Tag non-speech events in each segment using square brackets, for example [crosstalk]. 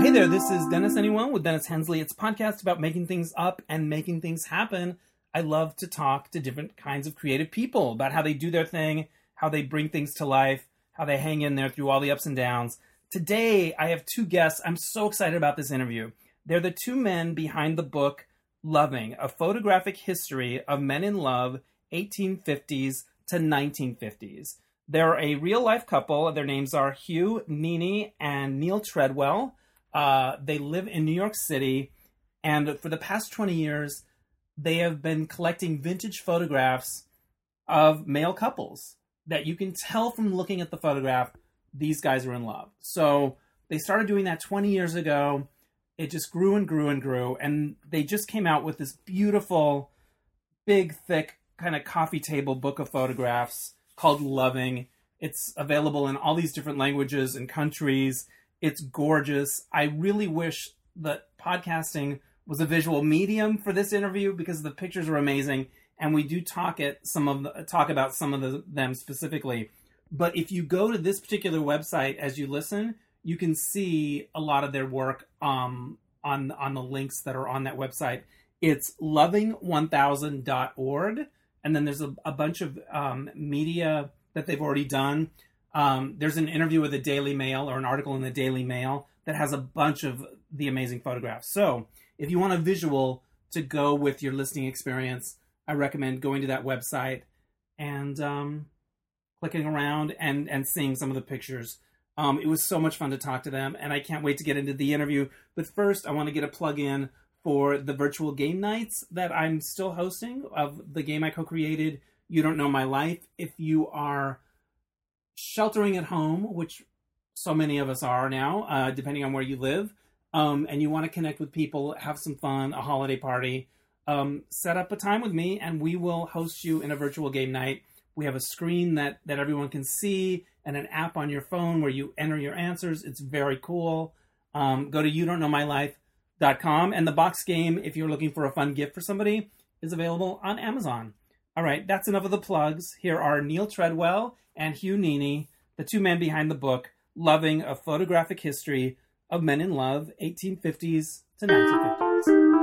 Hey there, this is Dennis Anyone with Dennis Hensley. It's a podcast about making things up and making things happen. I love to talk to different kinds of creative people about how they do their thing, how they bring things to life, how they hang in there through all the ups and downs. Today, I have two guests. I'm so excited about this interview. They're the two men behind the book Loving, a photographic history of men in love, 1850s to 1950s. They're a real life couple. Their names are Hugh Nini and Neil Treadwell. Uh, they live in New York City, and for the past 20 years, they have been collecting vintage photographs of male couples that you can tell from looking at the photograph these guys are in love. So they started doing that 20 years ago. It just grew and grew and grew, and they just came out with this beautiful, big, thick kind of coffee table book of photographs called Loving. It's available in all these different languages and countries. It's gorgeous. I really wish that podcasting was a visual medium for this interview because the pictures are amazing, and we do talk at some of the, talk about some of the, them specifically. But if you go to this particular website as you listen, you can see a lot of their work um, on on the links that are on that website. It's loving1000.org, and then there's a, a bunch of um, media that they've already done. Um, there's an interview with the Daily Mail or an article in the Daily Mail that has a bunch of the amazing photographs. So if you want a visual to go with your listening experience, I recommend going to that website and um, clicking around and and seeing some of the pictures. Um, it was so much fun to talk to them, and I can't wait to get into the interview. But first, I want to get a plug in for the virtual game nights that I'm still hosting of the game I co-created. You don't know my life. If you are sheltering at home, which so many of us are now, uh, depending on where you live, um, and you want to connect with people, have some fun, a holiday party, um, set up a time with me, and we will host you in a virtual game night. We have a screen that that everyone can see, and an app on your phone where you enter your answers. It's very cool. Um, go to you don't know my life.com, and the box game, if you're looking for a fun gift for somebody, is available on Amazon. All right, that's enough of the plugs. Here are Neil Treadwell and Hugh Nini, the two men behind the book, Loving a Photographic History of Men in Love, 1850s to 1950s.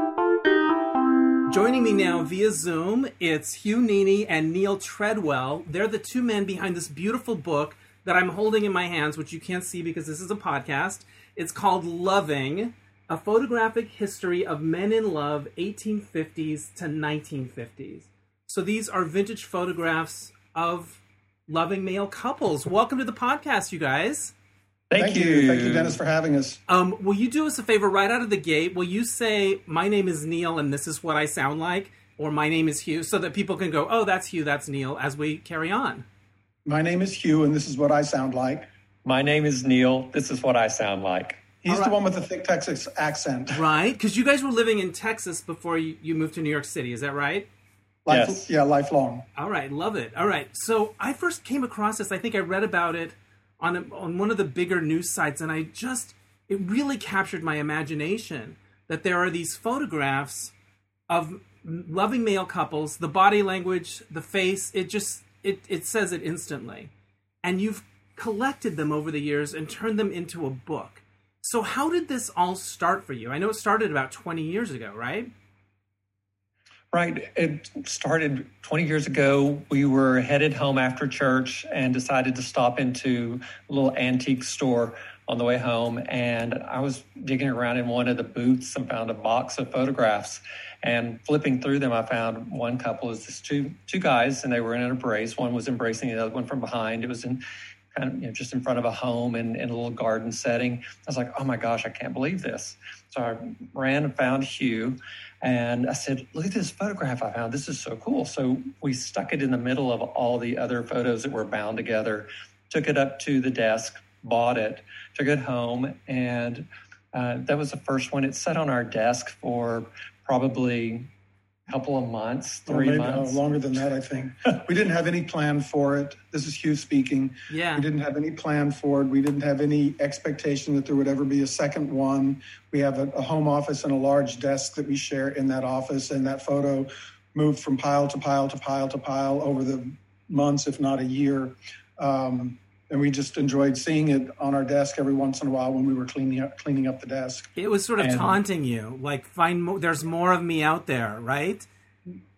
Joining me now via Zoom, it's Hugh Nini and Neil Treadwell. They're the two men behind this beautiful book that I'm holding in my hands, which you can't see because this is a podcast. It's called Loving, a photographic history of men in love, 1850s to 1950s. So these are vintage photographs of loving male couples. Welcome to the podcast, you guys. Thank, Thank you. you. Thank you, Dennis, for having us. Um, will you do us a favor right out of the gate? Will you say, My name is Neil and this is what I sound like? Or my name is Hugh, so that people can go, Oh, that's Hugh, that's Neil, as we carry on. My name is Hugh and this is what I sound like. My name is Neil. This is what I sound like. He's right. the one with the thick Texas accent. Right, because you guys were living in Texas before you, you moved to New York City, is that right? Life, yes. Yeah, lifelong. All right, love it. All right, so I first came across this. I think I read about it on a, on one of the bigger news sites, and I just it really captured my imagination that there are these photographs of loving male couples, the body language, the face, it just it it says it instantly, and you've collected them over the years and turned them into a book. So how did this all start for you? I know it started about 20 years ago, right? Right. It started 20 years ago. We were headed home after church and decided to stop into a little antique store on the way home. And I was digging around in one of the booths and found a box of photographs. And flipping through them, I found one couple is this two two guys, and they were in an embrace. One was embracing the other one from behind. It was in kind of you know, just in front of a home and in a little garden setting. I was like, oh my gosh, I can't believe this. So I ran and found Hugh and I said, look at this photograph I found. This is so cool. So we stuck it in the middle of all the other photos that were bound together, took it up to the desk, bought it, took it home, and uh, that was the first one. It sat on our desk for probably couple of months, three maybe, uh, months. Uh, longer than that, I think. we didn't have any plan for it. This is Hugh speaking. Yeah. We didn't have any plan for it. We didn't have any expectation that there would ever be a second one. We have a, a home office and a large desk that we share in that office, and that photo moved from pile to pile to pile to pile over the months, if not a year. Um, and we just enjoyed seeing it on our desk every once in a while when we were cleaning up cleaning up the desk. It was sort of And- taunting you, like find mo- there's more of me out there, right?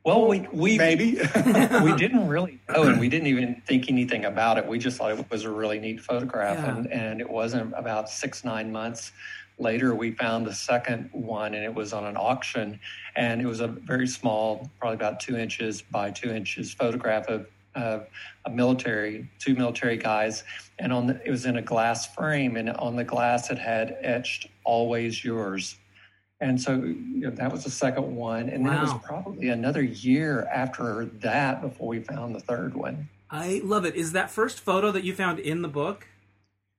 Well, we we Maybe. [laughs] we didn't really know, and we didn't even think anything about it. We just thought it was a really neat photograph, Yeah. and and it wasn't about six nine months later we found the second one, and it was on an auction, and it was a very small, probably about two inches by two inches photograph of. Of a military, two military guys, and on the, it was in a glass frame, and on the glass it had etched "Always Yours," and so you know, that was the second one, and then it was probably another year after that before we found the third one. I love it. Is that first photo that you found in the book?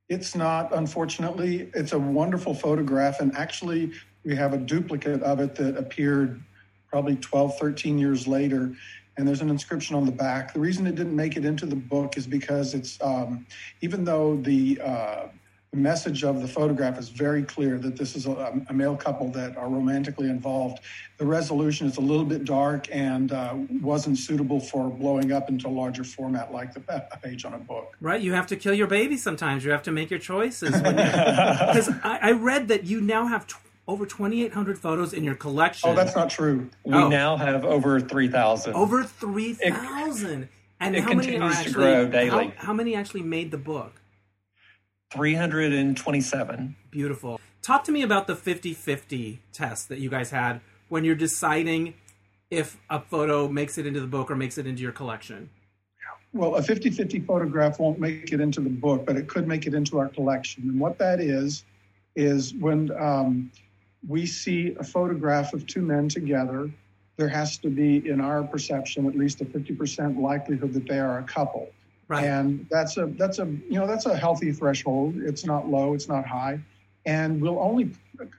It's not, unfortunately. It's a wonderful photograph, and actually, we have a duplicate of it that appeared probably 12, 13 years later. And there's an inscription on the back. The reason it didn't make it into the book is because it's, um, even though the, uh, the message of the photograph is very clear that this is a, a male couple that are romantically involved, the resolution is a little bit dark and uh, wasn't suitable for blowing up into a larger format like the page on a book. Right, you have to kill your baby sometimes. You have to make your choices. [laughs] Because I, I read that you now have over 2,800 photos in your collection. Oh, that's not true. We Oh. now have over 3,000. over 3,000. And it how many are continues to grow daily. How, how many actually made the book? 327. Beautiful. Talk to me about the 50 50 test that you guys had when you're deciding if a photo makes it into the book or makes it into your collection. Well, a 50 50 photograph won't make it into the book, but it could make it into our collection. And what that is, is when um, we see a photograph of two men together, there has to be, in our perception, at least a 50% likelihood that they are a couple. Right. And that's a that's a you know that's a healthy threshold. It's not low, it's not high. And we'll only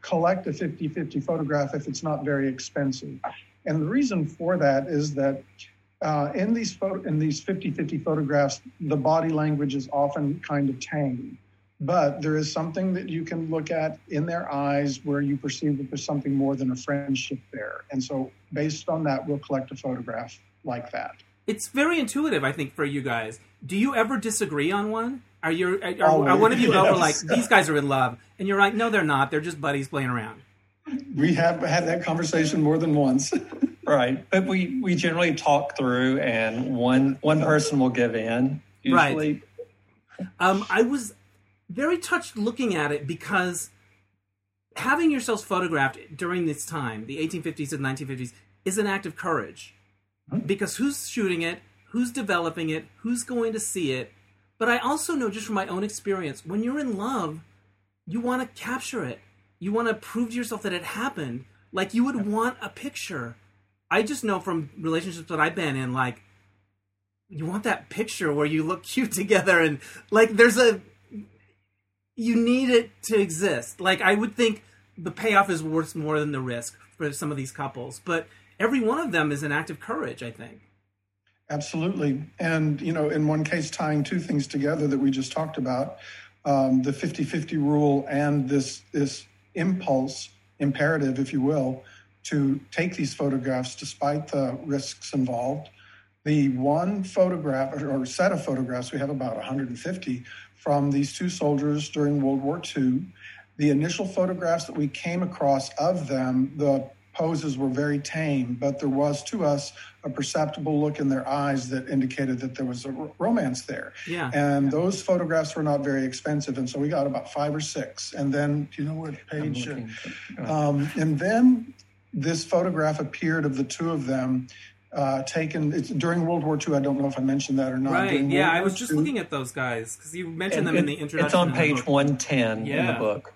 collect a 50-50 photograph if it's not very expensive. And the reason for that is that uh, in these photo, in these 50-50 photographs, the body language is often kind of tame. But there is something that you can look at in their eyes where you perceive that there's something more than a friendship there. And so based on that, we'll collect a photograph like that. It's very intuitive, I think, for you guys. Do you ever disagree on one? Are you are, are, Always, one of you ever like these guys are in love, and you're like, no, they're not. They're just buddies playing around. We have had that conversation more than once. [laughs] Right. But we, we generally talk through, and one one person will give in. Right. Um, I was very touched looking at it because having yourselves photographed during this time, the 1850s and 1950s, is an act of courage. Hmm. Because who's shooting it? Who's developing it? Who's going to see it? But I also know just from my own experience, when you're in love, you want to capture it. You want to prove to yourself that it happened. Like you would want a picture. I just know from relationships that I've been in, like, you want that picture where you look [laughs] cute together and like there's a you need it to exist like i would think the payoff is worth more than the risk for some of these couples but every one of them is an act of courage i think Absolutely. And, you know, in one case, tying two things together that we just talked about um, the 50 50 rule and this, this impulse, imperative, if you will, to take these photographs despite the risks involved. The one photograph or, set of photographs, we have about 150 from these two soldiers during World War II. The initial photographs that we came across of them, the poses were very tame, but there was to us a perceptible look in their eyes that indicated that there was a r- romance there. yeah And those photographs were not very expensive, and so we got about five or six. And then, do you know what page? Um, and then this photograph appeared of the two of them uh, taken it's during World War II. I don't know if I mentioned that or not. right During yeah World i was War just II. looking at those guys because you mentioned And them in the it- introduction It's on page. 110 in Yeah. the book.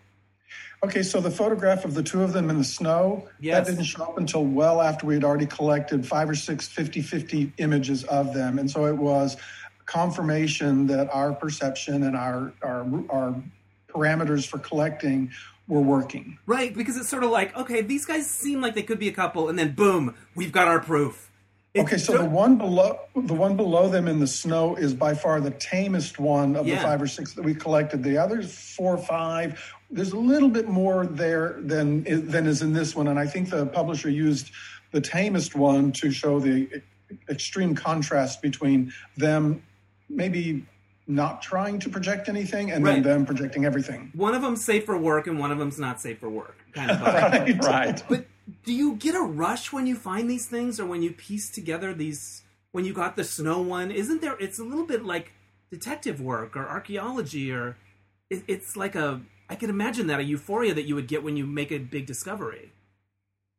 Okay, so the photograph of the two of them in the snow, Yes. that didn't show up until well after we had already collected five or six 50 50 images of them. And so it was confirmation that our perception and our, our, our parameters for collecting were working. right because it's sort of like okay these guys seem like they could be a couple and then boom we've got our proof It's Okay, so the one below the one below them in the snow is by far the tamest one of Yeah. the five or six that we collected. The others four or five, there's a little bit more there than than is in this one, and I think the publisher used the tamest one to show the extreme contrast between them maybe not trying to project anything, and Right. then them projecting everything. One of them's safe for work, and one of them's not safe for work. Kind of. [laughs] Right. Right. But do you get a rush when you find these things, or when you piece together these? When you got the snow one, isn't there? It's a little bit like detective work or archaeology, or it, it's like a. I can imagine that a euphoria that you would get when you make a big discovery.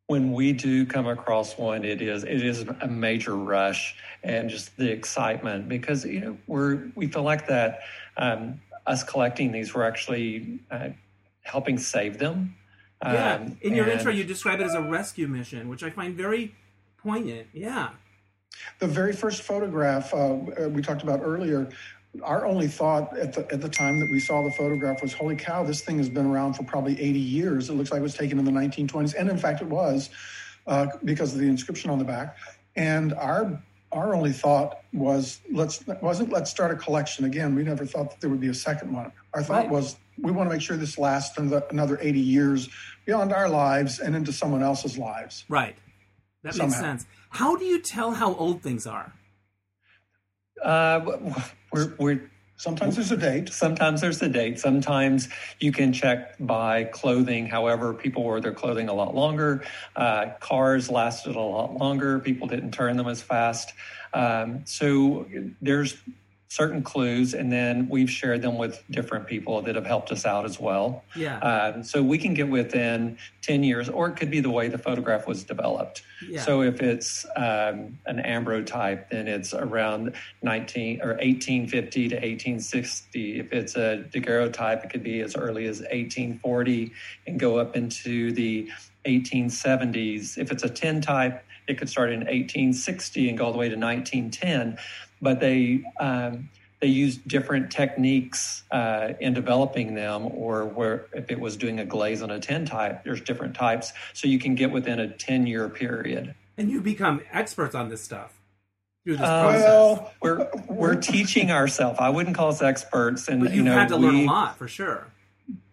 when we do come across one, it is it is a major rush and just the excitement because you know we're we feel like that um, us collecting these we're actually uh, helping save them. Yeah. Um, In your and- intro, you describe it as a rescue mission, which I find very poignant. Yeah. The very first photograph uh, we talked about earlier, our only thought at the at the time that we saw the photograph was, "Holy cow! This thing has been around for probably 80 years. It looks like it was taken in the 1920s, and in fact, it was uh, because of the inscription on the back." And our our only thought was, "Let's wasn't let's start a collection again." We never thought that there would be a second one. Our thought Right. was, we want to make sure this lasts another another 80 years beyond our lives and into someone else's lives. Right. That makes sense. How do you tell how old things are? Uh, we're, we're Sometimes there's a date. Sometimes there's a date. Sometimes you can check by clothing. However, people wore their clothing a lot longer. Uh, cars lasted a lot longer. People didn't turn them as fast. Um, so there's certain clues, and then we've shared them with different people that have helped us out as well. Yeah. Um, so we can get within 10 years, or it could be the way the photograph was developed. yeah. So if it's um, an ambrotype, then it's around 19 or 1850 to 1860. If it's a daguerreotype, it could be as early as 1840 and go up into the 1870s. If it's a tintype, it could start in 1860 and go all the way to 1910. But they um, they use different techniques uh, in developing them, or where if it was doing a glaze on a tin type, there's different types, so you can get within a 10 year period. and you become experts on this stuff through this process. Well, We're we're teaching ourselves. I wouldn't call us experts, and but you you've know had to learn a lot for sure.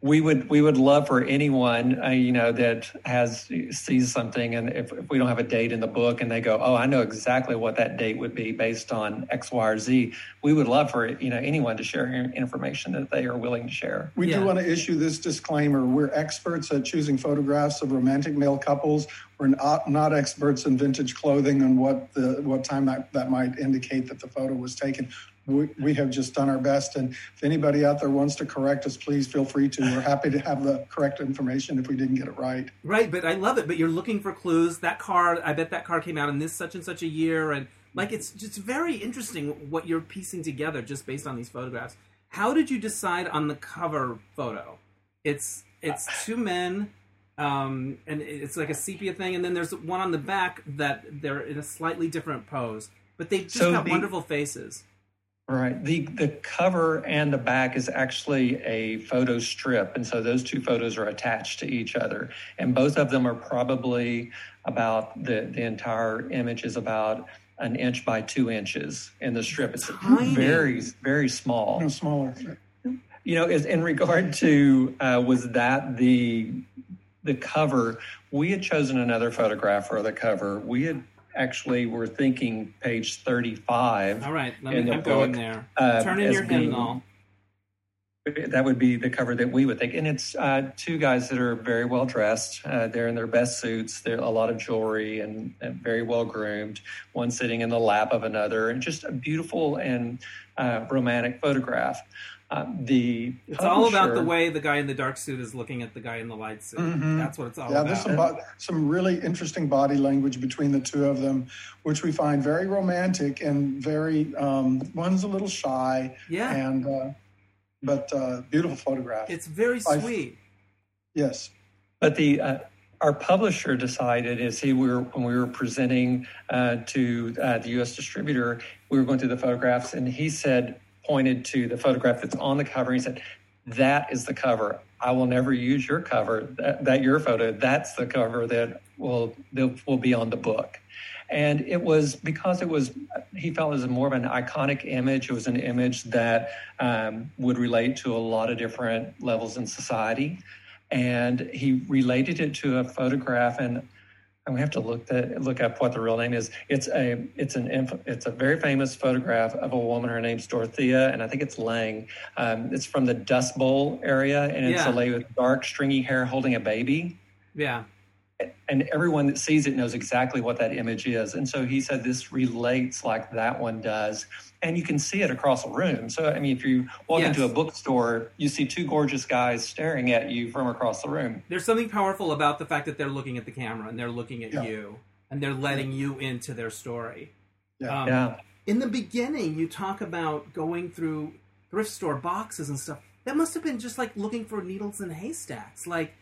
We would we would love for anyone uh, you know that has sees something and if, if we don't have a date in the book and they go oh i know exactly what that date would be based on x y or z we would love for you know anyone to share information that they are willing to share We Yeah. do want to issue this disclaimer. We're experts at choosing photographs of romantic male couples. We're not, not experts in vintage clothing and what the what time that, that might indicate that the photo was taken. We, we have just done our best. And if anybody out there wants to correct us, please feel free to. We're happy to have the correct information if we didn't get it right. Right, but I love it. But you're looking for clues. That car, I bet that car came out in this such and such a year, and like it's just very interesting what you're piecing together just based on these photographs. How did you decide on the cover photo? It's it's two men, um, and it's like a sepia thing, and then there's one on the back that they're in a slightly different pose, but they've just So got the- wonderful faces. Right. The the cover and the back is actually a photo strip, and so those two photos are attached to each other, and both of them are probably about the the entire image is about an inch by two inches in the strip. It's Tiny. very very small. No smaller. You know, is in regard to uh, was that the the cover? We had chosen another photograph for the cover. We had actually were thinking page thirty five. All right, let me. I'm going there. uh, Turn in your hymnal. That would be the cover that we would think, and it's uh, two guys that are very well dressed. Uh, they're in their best suits. They're a lot of jewelry and, and very well groomed. One sitting in the lap of another, and just a beautiful and uh, romantic photograph. Uh, the It's all about the way the guy in the dark suit is looking at the guy in the light suit. Mhm. That's what it's all about. Yeah, about. there's some bo- some really interesting body language between the two of them, which we find very romantic and very. Um, one's a little shy, yeah, and uh, but uh, beautiful photograph. it's very I- sweet. yes. But the uh, our publisher decided is he we were when we were presenting uh, to uh, the U.S. distributor, we were going through the photographs, and he said pointed to the photograph that's on the cover. He said, "That is the cover. I will never use your cover. That, that your photo. That's the cover that will that will be on the book." And it was because it was, he felt it was more of an iconic image. It was an image that um, would relate to a lot of different levels in society and he related it to a photograph and and we have to look that look up what the real name is. It's a it's an it's a very famous photograph of a woman. Her name's Dorothea, and I think it's Lange. Um, it's from the Dust Bowl area, and it's Yeah. a lady with dark, stringy hair holding a baby. Yeah. And everyone that sees it knows exactly what that image is. And so he said this relates like that one does. And you can see it across a room. So, I mean, if you walk Yes. into a bookstore, you see two gorgeous guys staring at you from across the room. There's something powerful about the fact that they're looking at the camera and they're looking at Yeah. you and they're letting you into their story. Yeah. Um, Yeah. In the beginning, you talk about going through thrift store boxes and stuff. That must have been just like looking for needles in haystacks. Like,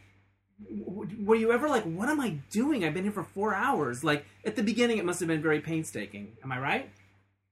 were you ever like, what am I doing? I've been here for four hours. Like, at the beginning, it must have been very painstaking. Am I right?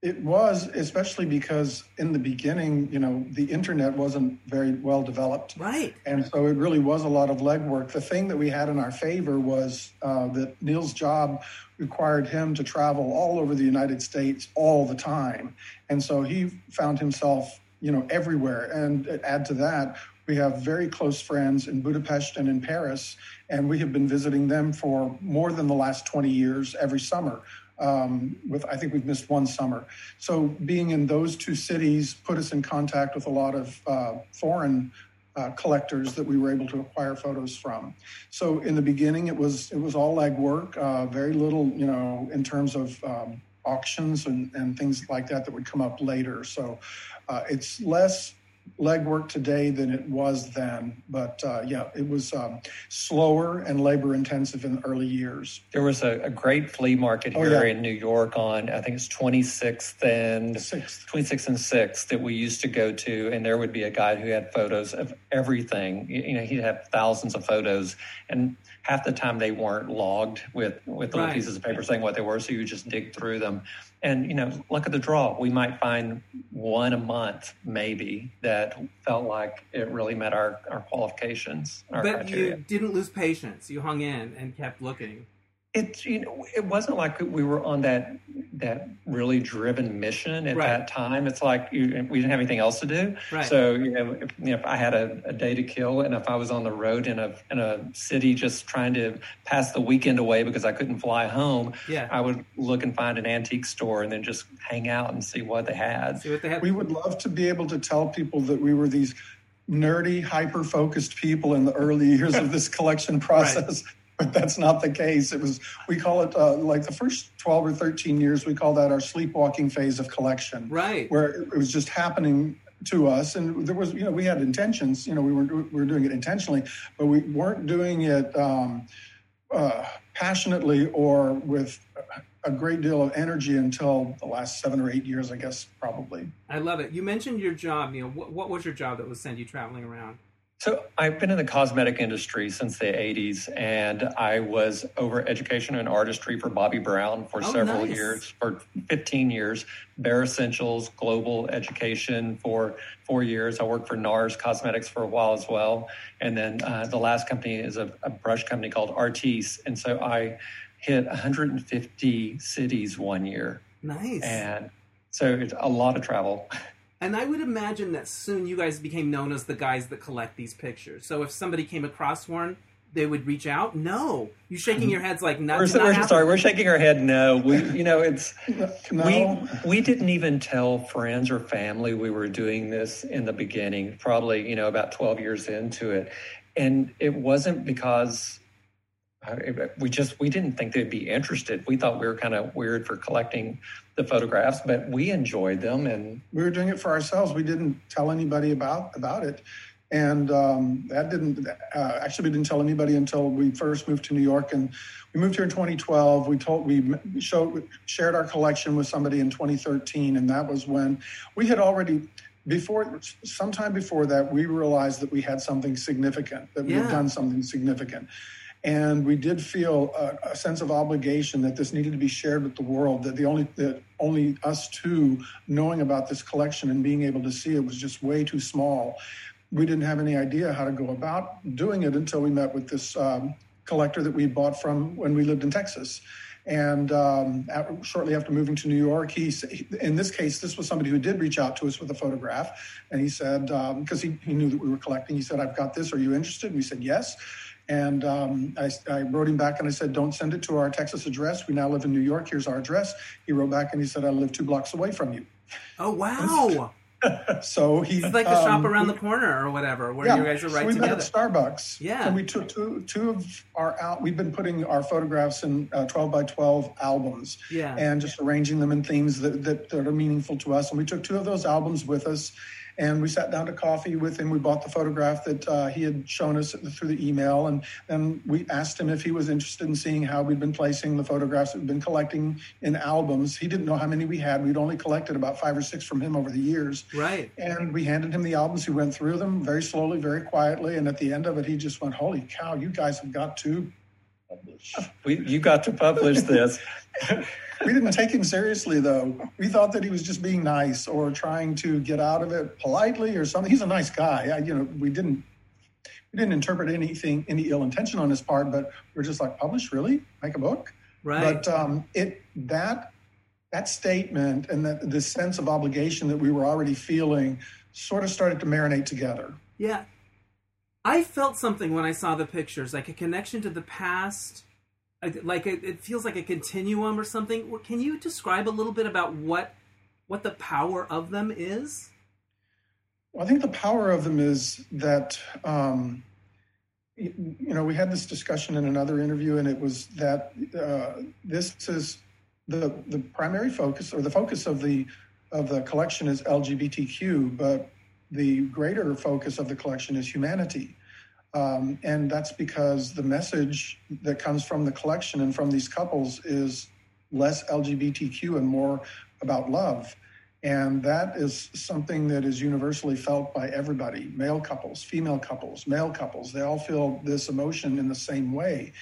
It was, especially because in the beginning, you know, the internet wasn't very well developed. Right. And so it really was a lot of legwork. The thing that we had in our favor was uh, that Neil's job required him to travel all over the United States all the time. And so he found himself, you know, everywhere. And add to that, we have very close friends in Budapest and in Paris, and we have been visiting them for more than the last 20 years every summer. Um, with I think we've missed one summer. So being in those two cities put us in contact with a lot of uh, foreign uh, collectors that we were able to acquire photos from. So in the beginning, it was it was all legwork, uh, very little, you know, in terms of um, auctions and, and things like that that would come up later. So uh, it's less legwork today than it was then. But uh, yeah, it was um, slower and labor intensive in the early years. There was a, a great flea market Oh, here yeah. in New York on, I think it's 26th and Sixth. 26th and 6th that we used to go to, and there would be a guy who had photos of everything. You you know, he'd have thousands of photos, and half the time they weren't logged with with little Right. pieces of paper saying what they were, so you just dig through them. And you know, look at the draw. We might find one a month, maybe, that felt like it really met our our qualifications, our but criteria. you didn't lose patience. You hung in and kept looking. It you know it wasn't like we were on that that really driven mission at Right. that time it's like you, we didn't have anything else to do Right. so you know if, you know, if i had a, a day to kill and if i was on the road in a in a city just trying to pass the weekend away because i couldn't fly home Yeah. i would look and find an antique store and then just hang out and see what they had See what they had. We would love to be able to tell people that we were these nerdy, hyper focused people in the early years of this collection process. [laughs] But that's not the case. It was, we call it uh, like the first 12 or 13 years, we call that our sleepwalking phase of collection, right. where it was just happening to us. And there was, you know, we had intentions, you know, we were, we were doing it intentionally, but we weren't doing it um, uh, passionately or with a great deal of energy until the last seven or eight years, I guess, probably. I love it. You mentioned your job. You know, what, what was your job that was send you traveling around? So I've been in the cosmetic industry since the 80s, and I was over education and artistry for Bobbi Brown for Oh, several nice. years, for 15 years. Bare Escentuals Global Education for four years. I worked for NARS Cosmetics for a while as well. And then uh, the last company is a, a brush company called Artis. And so I hit 150 cities one year. Nice. And so it's a lot of travel. [laughs] And I would imagine that soon you guys became known as the guys that collect these pictures. So if somebody came across one, they would reach out. No, you shaking your heads like not. We're, did we're sorry, we're shaking our head no. We, you know, it's. [laughs] No, We we didn't even tell friends or family we were doing this in the beginning. Probably you know about twelve years into it, and it wasn't because it- we just we didn't think they'd be interested. We thought we were kind of weird for collecting the photographs, but we enjoyed them, and we were doing it for ourselves. We didn't tell anybody about about it, and um, that didn't uh, actually we didn't tell anybody until we first moved to New York. And we moved here in 2012. We told we showed shared our collection with somebody in 2013, and that was when we had already. Before, sometime before that, we realized that we had something significant, that we Yeah. had done something significant. And we did feel a, a sense of obligation that this needed to be shared with the world. That the only that only us two knowing about this collection and being able to see it was just way too small. We didn't have any idea how to go about doing it until we met with this um, collector that we bought from when we lived in Texas. And um, at, shortly after moving to New York, he, in this case, this was somebody who did reach out to us with a photograph. And he said, because he, he knew that we were collecting, he said, I've got this. Are you interested? And we said, yes. And um, I, I, wrote him back and I said, don't send it to our Texas address. We now live in New York. Here's our address. He wrote back and he said, I live two blocks away from you. Oh, wow. [laughs] so he it's like the um, shop around the corner or whatever where yeah, you guys are right so we together. met at Starbucks. Yeah, and we took two two of our out. We've been putting our photographs in uh, twelve by twelve albums. Yeah, and just arranging them in themes that, that that are meaningful to us. And we took two of those albums with us and we sat down to coffee with him. We bought the photograph that uh, he had shown us through the email, and then we asked him if he was interested in seeing how we'd been placing the photographs that we'd been collecting in albums. He didn't know how many we had. We'd only collected about five or six from him over the years. Right. And we handed him the albums. He went through them very slowly, very quietly, and at the end of it, he just went, "Holy cow! You guys have got to." Publish. We, you got to publish this. [laughs] we didn't take him seriously though. We thought that he was just being nice or trying to get out of it politely or something. He's a nice guy. I, you know, we didn't we didn't interpret anything any ill intention on his part, but we are just like, publish really, make a book, right? But um, it that that statement and that the sense of obligation that we were already feeling sort of started to marinate together. Yeah. I felt something when I saw the pictures, like a connection to the past like it, it feels like a continuum or something. Can you describe a little bit about what what the power of them is? Well, I think the power of them is that um, you know we had this discussion in another interview, and it was that uh, this is the the primary focus or the focus of the of the collection is LGBTQ, but the greater focus of the collection is humanity. Um, and that's because the message that comes from the collection and from these couples is less LGBTQ and more about love. And that is something that is universally felt by everybody male couples, female couples, male couples. They all feel this emotion in the same way.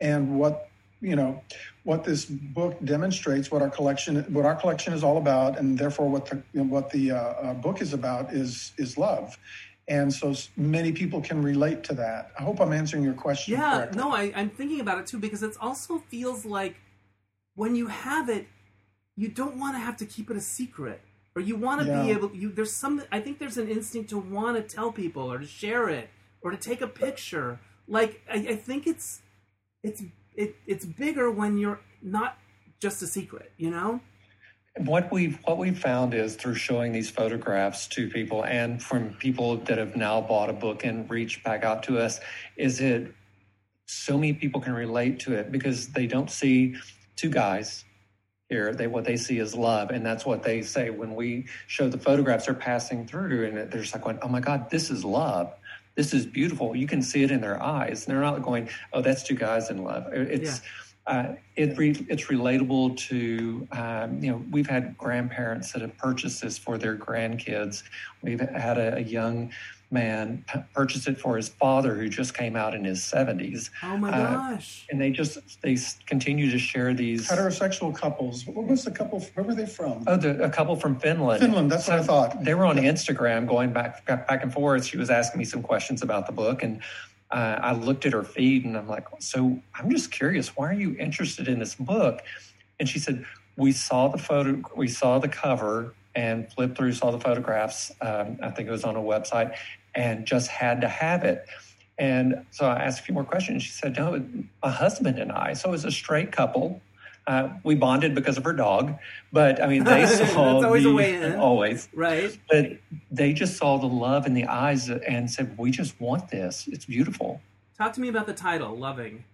And what you know what this book demonstrates what our collection what our collection is all about and therefore what the what the uh, uh, book is about is is love and so many people can relate to that. I hope I'm answering your question. Yeah, correctly. no, I, I'm thinking about it too because it also feels like when you have it, you don't want to have to keep it a secret, or you want to yeah. be able. You there's some. I think there's an instinct to want to tell people or to share it or to take a picture. Like I, I think it's it's it, it's bigger when you're not just a secret, you know what we've what we've found is through showing these photographs to people and from people that have now bought a book and reached back out to us is that so many people can relate to it because they don't see two guys here. They what they see is love and that's what they say. When we show the photographs they're passing through and they're just like going oh my god this is love. This is beautiful. You can see it in their eyes. And they're not going oh that's two guys in love. It's yeah uh, it re- it's relatable to um, you know we've had grandparents that have purchased this for their grandkids. We've had a, a young man purchase it for his father who just came out in his 70s. Oh my uh, gosh. And they just they continue to share these heterosexual couples. What was the couple where were they from? Oh, the, a couple from Finland. Finland, that's so what I thought. They were on Instagram going back back and forth. She was asking me some questions about the book and uh, I looked at her feed and I'm like, so I'm just curious, why are you interested in this book? And she said, we saw the photo, we saw the cover and flipped through, saw the photographs. Um, I think it was on a website and just had to have it. And so I asked a few more questions. She said, no, my husband and I. So it was a straight couple uh, we bonded because of her dog, but I mean, they [laughs] saw always the, a way in. always right. But they just saw the love in the eyes and said, "We just want this. It's beautiful." Talk to me about the title, "Loving."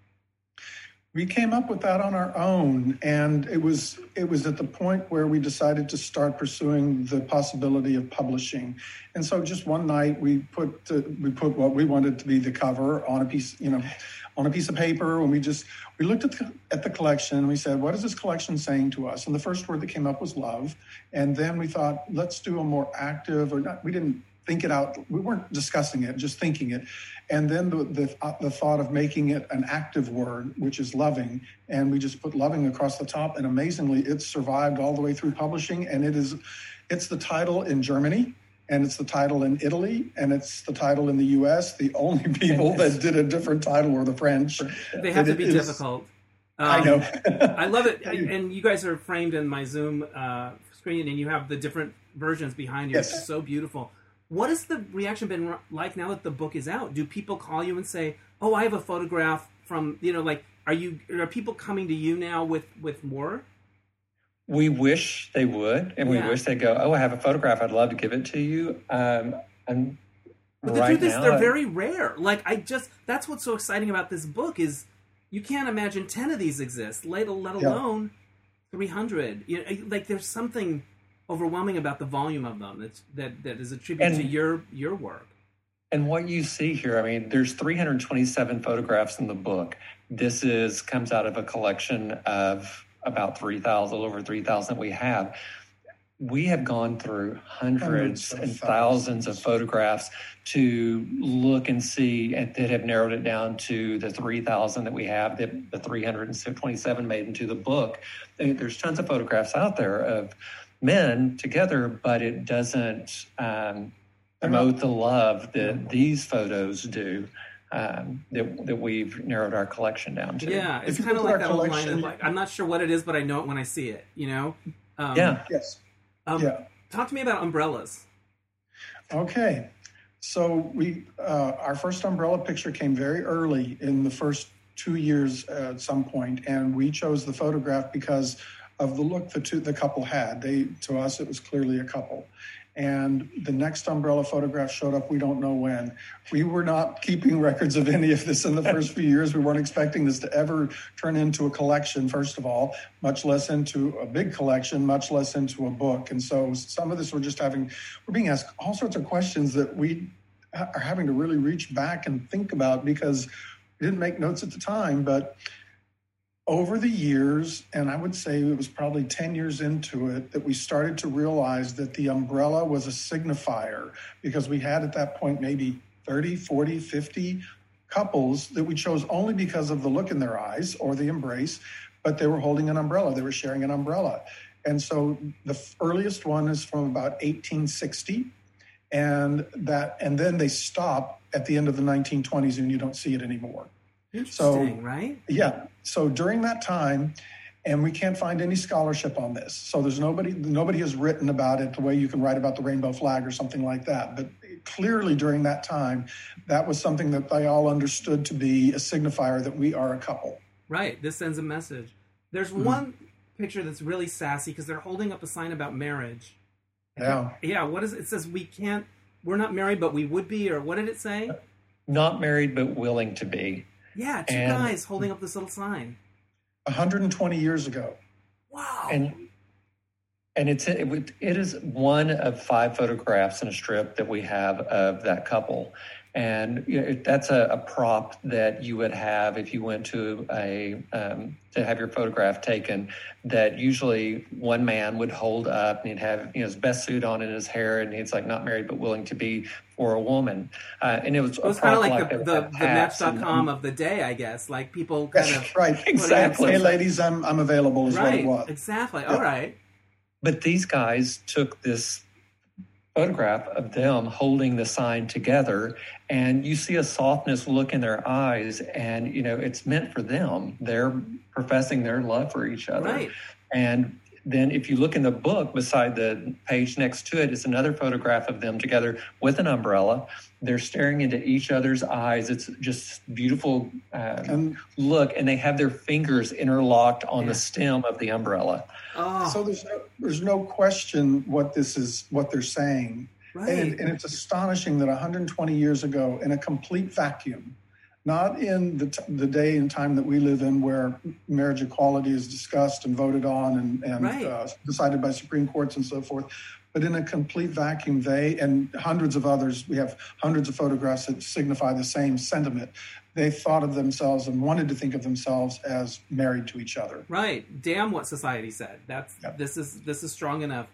We came up with that on our own, and it was it was at the point where we decided to start pursuing the possibility of publishing. And so, just one night, we put we put what we wanted to be the cover on a piece, you know, on a piece of paper and we just we looked at the, at the collection and we said what is this collection saying to us? And the first word that came up was love. And then we thought let's do a more active or not we didn't think it out we weren't discussing it just thinking it. And then the the, uh, the thought of making it an active word which is loving and we just put loving across the top and amazingly it survived all the way through publishing and it is it's the title in germany and it's the title in Italy, and it's the title in the U.S. The only [laughs] people that did a different title were the French. They have to be is, difficult. Um, I know. I love it, [laughs] and you guys are framed in my Zoom uh, screen, and you have the different versions behind you. Yes. It's so beautiful. What has the reaction been like now that the book is out? Do people call you and say, "Oh, I have a photograph from you know like are you are people coming to you now with with more?" We wish they would, and we Yeah. wish they'd go. Oh, I have a photograph. I'd love to give it to you. Um, and But the right truth is, they're I- very rare. Like I just that's what's so exciting about this book is you can't imagine ten of these exist, let let Yeah. alone three hundred. You know, like there's something overwhelming about the volume of them that's, that that is attributed And- to your your work. And what you see here, I mean, there's 327 photographs in the book. This is comes out of a collection of about 3,000, a little over 3,000 that we have. We have gone through hundreds Hundreds and thousands of photographs to look and see, and that have narrowed it down to the 3,000 that we have, that the 327 made into the book. There's tons of photographs out there of men together, but it doesn't um, promote the love that these photos do um, that, that we've narrowed our collection down to. Yeah, it's kind of like that our old line of like I'm not sure what it is, but I know it when I see it. You know. Um, Yeah. Yes. Um, Yeah. Talk to me about umbrellas. Okay. So we, uh, our first umbrella picture came very early in the first two years uh, at some point, and we chose the photograph because of the look the two the couple had. They to us it was clearly a couple. And the next umbrella photograph showed up. We don't know when. We were not keeping records of any of this in the first few years. We weren't expecting this to ever turn into a collection. First of all, much less into a big collection, much less into a book. And so some of this we're just having, we're being asked all sorts of questions that we are having to really reach back and think about because we didn't make notes at the time. But over the years, and I would say it was probably 10 years into it, that we started to realize that the umbrella was a signifier because we had at that point maybe 30, 40, 50 couples that we chose only because of the look in their eyes or the embrace, but they were holding an umbrella, they were sharing an umbrella. And so the earliest one is from about 1860 and that and then they stop at the end of the 1920s and you don't see it anymore. Interesting, right? Yeah. So during that time, and we can't find any scholarship on this. So there's nobody nobody has written about it the way you can write about the rainbow flag or something like that. But clearly during that time, that was something that they all understood to be a signifier that we are a couple. Right. This sends a message. There's Mm-hmm. one picture that's really sassy because they're holding up a sign about marriage. Yeah. Yeah. What is it? It says we can't. We're not married, but we would be. Or what did it say? Not married, but willing to be. Yeah, two And- guys holding up this little sign. 120 years ago. Wow. And and it's it, would- it is one of five photographs in a strip that we have of that couple, and you know, that's a, a prop that you would have if you went to a um, to have your photograph taken. That usually one man would hold up and he'd have you know his best suit on and his hair, and he's like not married but willing to be for a woman, uh, and it was it was kind of like the, the, the Match.com of the day, I guess. Like people [laughs] kind of. right. Exactly. Hey, ladies, I'm, I'm available is what Right. it was. Exactly. Yeah. All right. But these guys took this photograph of them holding the sign together, and you see a softness look in their eyes, and you know it's meant for them. They're professing their love for each other. Right. And then, if you look in the book, beside the page next to it, it is another photograph of them together with an umbrella. They're staring into each other's eyes. It's just beautiful um, And look, and they have their fingers interlocked on Yeah. the stem of the umbrella. Oh, so there's no, there's no question what this is, what they're saying. right. And, and it's astonishing that 120 years ago, in a complete vacuum, not in the, t- the day and time that we live in where marriage equality is discussed and voted on and, and Right. uh, decided by Supreme Courts and so forth, but in a complete vacuum, they and hundreds of others, we have hundreds of photographs that signify the same sentiment. They thought of themselves and wanted to think of themselves as married to each other. Right. Damn what society said. That's Yep. this is this is strong enough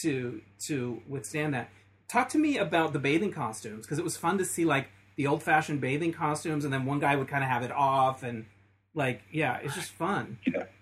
to to withstand that. Talk to me about the bathing costumes because it was fun to see like the old fashioned bathing costumes and then one guy would kind of have it off and like yeah, it's just fun.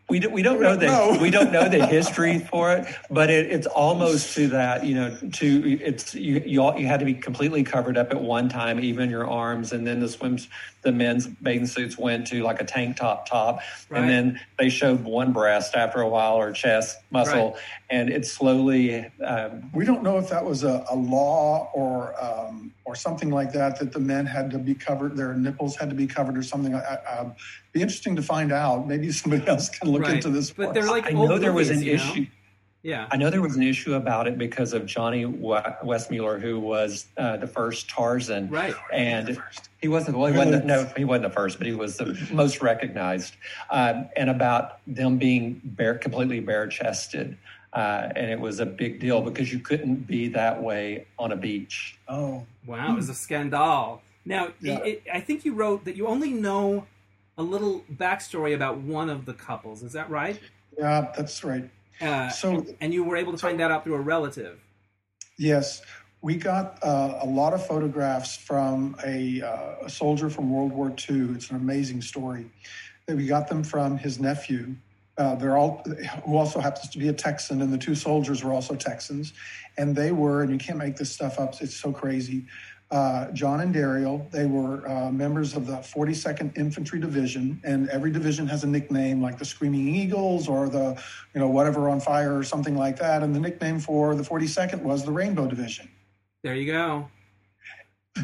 we, do, we don't know the we don't know the [laughs] history for it, but it, it's almost to that. You know, to it's you you, all, you had to be completely covered up at one time, even your arms, and then the swims the men's bathing suits went to like a tank top top, right. and then they showed one breast after a while or chest muscle, right. and it slowly. Um, we don't know if that was a, a law or um, or something like that that the men had to be covered, their nipples had to be covered or something. I, I, be interesting to find out. Maybe somebody [laughs] else can look right. into this. But they're like I know there was an issue. Know? Yeah, I know there was an issue about it because of Johnny Weissmuller, who was uh, the first Tarzan, right? And he wasn't. Well, he wasn't. No, he wasn't the first, but he was the most recognized. Um, and about them being bare, completely bare chested. Uh, and it was a big deal because you couldn't be that way on a beach. Oh, wow! It was a scandal. Now, yeah. it, I think you wrote that you only know a little backstory about one of the couples. Is that right? Yeah, that's right. Uh, so, and you were able to find that out through a relative. Yes, we got uh, a lot of photographs from a, uh, a, soldier from World War II. It's an amazing story. That we got them from his nephew. Uh, they're all who also happens to be a Texan, and the two soldiers were also Texans, and they were. And you can't make this stuff up. It's so crazy. Uh, John and Daryl. They were uh, members of the 42nd Infantry Division, and every division has a nickname, like the Screaming Eagles or the, you know, whatever on fire or something like that. And the nickname for the 42nd was the Rainbow Division. There you go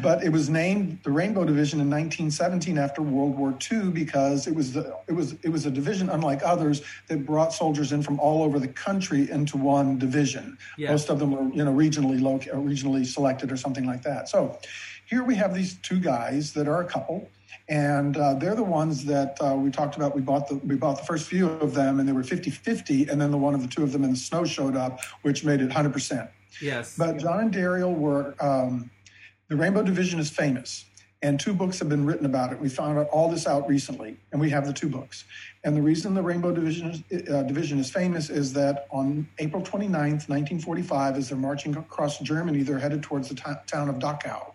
but it was named the Rainbow Division in 1917 after World War II because it was the it was it was a division unlike others that brought soldiers in from all over the country into one division. Yeah. Most of them were you know regionally loc- regionally selected or something like that. So here we have these two guys that are a couple. And uh, they're the ones that uh, we talked about. We bought the we bought the first few of them, and they were 50-50, and then the one of the two of them in the snow showed up, which made it 100%. Yes. But John and Daryl were um, the Rainbow Division is famous, and two books have been written about it. We found out all this out recently, and we have the two books. And the reason the Rainbow Division is, uh, Division is famous is that on April 29th, 1945, as they're marching across Germany, they're headed towards the t- town of Dachau.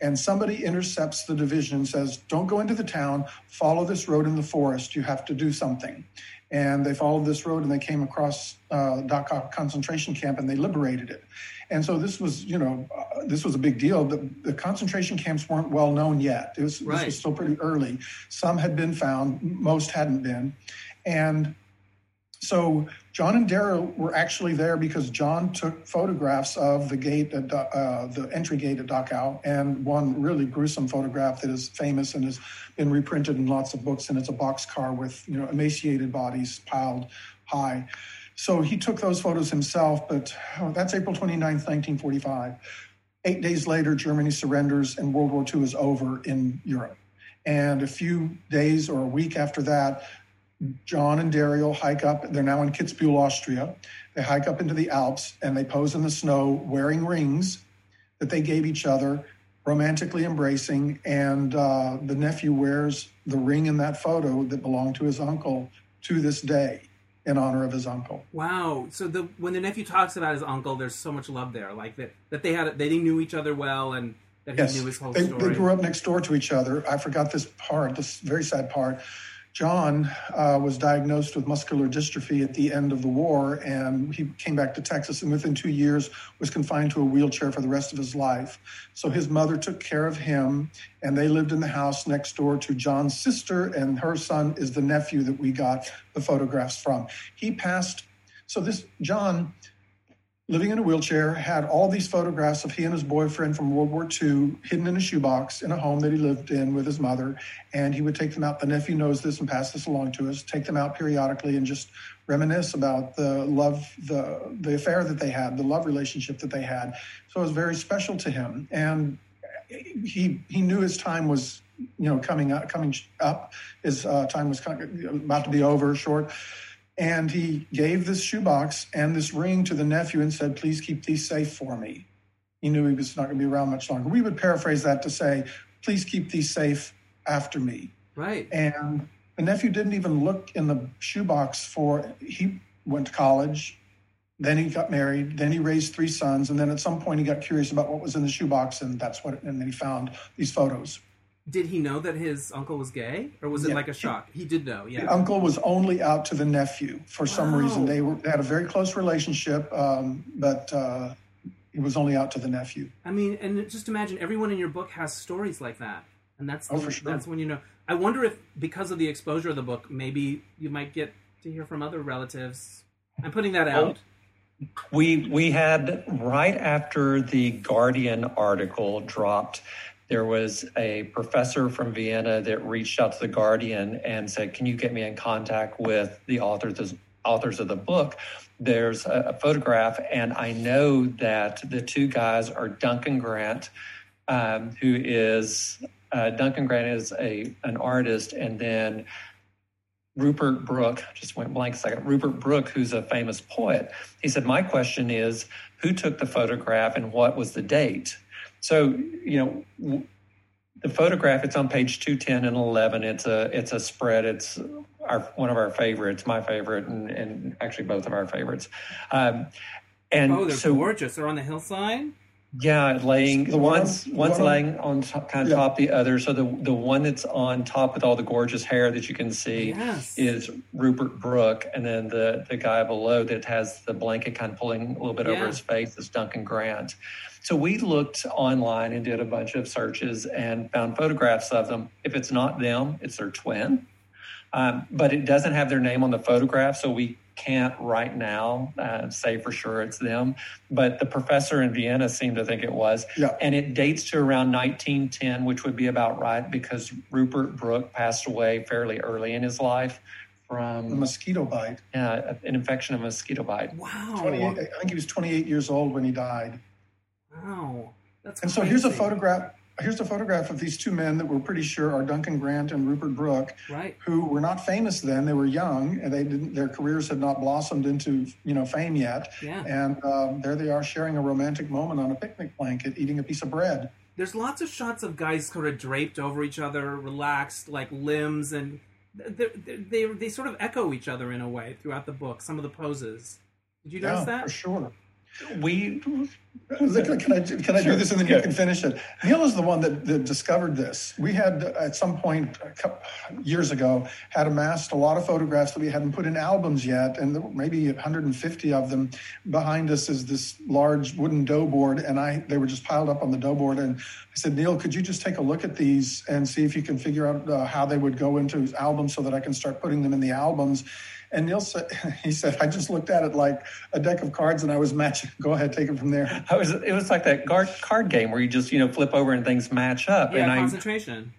And somebody intercepts the division and says, Don't go into the town, follow this road in the forest. You have to do something and they followed this road and they came across uh, Dachau concentration camp and they liberated it. And so this was, you know, uh, this was a big deal. The, the, concentration camps weren't well known yet. Was, right. This was still pretty early. Some had been found, most hadn't been. And so John and Daryl were actually there because John took photographs of the gate, at, uh, the entry gate at Dachau, and one really gruesome photograph that is famous and has been reprinted in lots of books. And it's a boxcar with you know emaciated bodies piled high. So he took those photos himself. But oh, that's April 29th, 1945. Eight days later, Germany surrenders, and World War II is over in Europe. And a few days or a week after that, John and Daryl hike up. They're now in Kitzbühel, Austria. They hike up into the Alps and they pose in the snow wearing rings that they gave each other, romantically embracing. And uh, the nephew wears the ring in that photo that belonged to his uncle to this day in honor of his uncle. Wow! So the when the nephew talks about his uncle, there's so much love there, like that that they had they knew each other well and that he knew his whole they, story. They grew up next door to each other. I forgot this part, this very sad part. John uh, was diagnosed with muscular dystrophy at the end of the war, and he came back to Texas, and within two years was confined to a wheelchair for the rest of his life. So his mother took care of him, and they lived in the house next door to John's sister, and her son is the nephew that we got the photographs from. He passed. So this John living in a wheelchair, had all these photographs of he and his boyfriend from World War II hidden in a shoebox in a home that he lived in with his mother. And he would take them out. The nephew knows this and pass this along to us, take them out periodically and just reminisce about the love, the, the affair that they had, the love relationship that they had. So it was very special to him. And he, he knew his time was, you know, coming up, coming up. His uh, time was kind about to be over, short and he gave this shoebox and this ring to the nephew and said, Please keep these safe for me. He knew he was not going to be around much longer. We would paraphrase that to say, Please keep these safe after me. Right. And the nephew didn't even look in the shoebox for, he went to college, then he got married, then he raised three sons, and then at some point he got curious about what was in the shoebox, and that's what, and then he found these photos. Did he know that his uncle was gay, or was it Yeah. like a shock? He did know. The Yeah. uncle was only out to the nephew for some reason. They were they had a very close relationship, um, but uh, he was only out to the nephew. I mean, and just imagine everyone in your book has stories like that, and that's Oh, the- for sure. that's when you know. I wonder if because of the exposure of the book, maybe you might get to hear from other relatives. I'm putting that out. We we had right after the Guardian article dropped, there was a professor from Vienna that reached out to the Guardian and said, "Can you get me in contact with the authors authors of the book?" There's a, a photograph, and I know that the two guys are Duncan Grant, um, who is uh, Duncan Grant is a an artist, and then Rupert Brooke, just went blank a second. Rupert Brooke, who's a famous poet, he said, My question is who took the photograph and what was the date? So, you know, the photograph, it's on page 210 and 11. It's a, it's a spread. It's our, one of our favorites, my favorite, and, and actually both of our favorites. Um, and Oh, they're so, gorgeous. They're on the hillside. yeah, laying The ones one's one laying on top, kind of Yeah. top the other. So the the one that's on top with all the gorgeous hair that you can see Yes. is Rupert Brooke, and then the the guy below that has the blanket kind of pulling a little bit over his face is Duncan Grant. So we looked online and did a bunch of searches and found photographs of them. If it's not them, it's their twin, um, but it doesn't have their name on the photograph, so we can't right now uh, say for sure it's them. But the professor in Vienna seemed to think it was. Yeah. And it dates to around 1910, which would be about right because Rupert Brooke passed away fairly early in his life A from mosquito bite. uh, an infection of mosquito bite. Wow. I think he was 28 years old when he died. Wow. That's And so here's a photograph. Here's a photograph of these two men that we're pretty sure are Duncan Grant and Rupert Brooke, Right. who were not famous then. They were young, and they didn't. Their careers had not blossomed into you know fame yet. Yeah. And um, there they are sharing a romantic moment on a picnic blanket, eating a piece of bread. There's lots of shots of guys sort of draped over each other, relaxed, like limbs, and they they they sort of echo each other in a way throughout the book. Some of the poses. Did you notice yeah, that? for sure. We Can I, can I do this and then you can finish it? Neal is the one that, that discovered this. We had, at some point a couple, years ago, had amassed a lot of photographs that we hadn't put in albums yet, and maybe 150 of them. Behind us is this large wooden dough board, and I they were just piled up on the dough board. And I said, Neal, could you just take a look at these and see if you can figure out uh, how they would go into albums so that I can start putting them in the albums? And Neal said, [laughs] he said, I just looked at it like a deck of cards and I was matching. [laughs] Go ahead, take it from there. I was it was like that card card game where you just you know flip over and things match up. Yeah, and I concentration.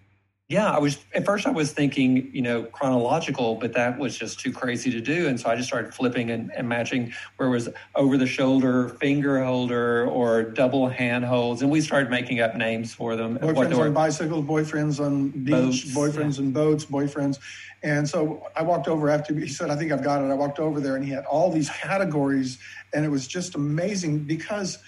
Yeah, I was at first I was thinking you know chronological, but that was just too crazy to do, and so I just started flipping and, and matching where it was over the shoulder finger holder or double hand holds, and we started making up names for them. boyfriends on bicycles, boyfriends on beach, Boats, boyfriends and boats, boyfriends. And so I walked over after he said, I think I've got it. I walked over there and he had all these categories and it was just amazing because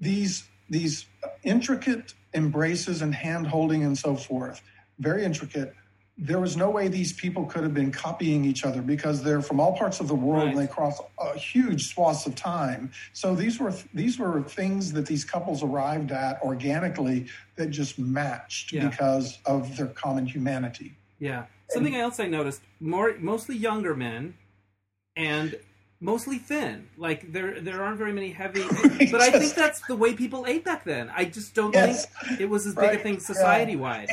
these, these intricate embraces and hand holding and so forth, very intricate. There was no way these people could have been copying each other because they're from all parts of the world and they cross a huge swaths of time. So these were these were things that these couples arrived at organically that just matched Yeah. because of their common humanity. Yeah. Something else I noticed: more mostly younger men, and mostly thin. Like there there aren't very many heavy. [laughs] but I think that's the way people ate back then. I just don't Yes. think it was as big a thing society wide.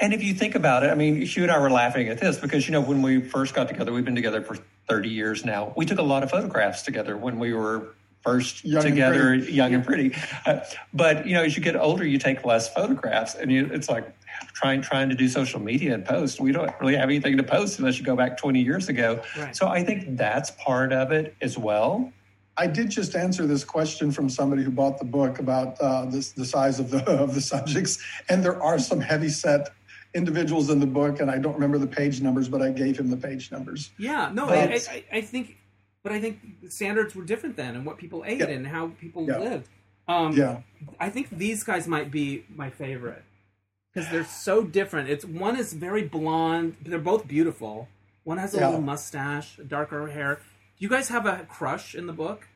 And if you think about it, I mean, Hugh and I were laughing at this because, you know, when we first got together, we've been together for 30 years now. We took a lot of photographs together when we were first Young together, pretty. young and pretty. Uh, but, you know, as you get older, you take less photographs. And you, it's like trying trying to do social media and post. We don't really have anything to post unless you go back 20 years ago. Right. So I think that's part of it as well. I did just answer this question from somebody who bought the book about uh, this, the size of the [laughs] of the subjects, and there are some heavy set individuals in the book, and I don't remember the page numbers, but I gave him the page numbers. Yeah. No, I, But- I, I think, but I think the standards were different then, and what people ate Yeah. and how people Yeah. lived. Um, Yeah, I think these guys might be my favorite because they're so different. It's one is very blonde. They're both beautiful. One has a Yeah. little mustache, darker hair. Do you guys have a crush in the book?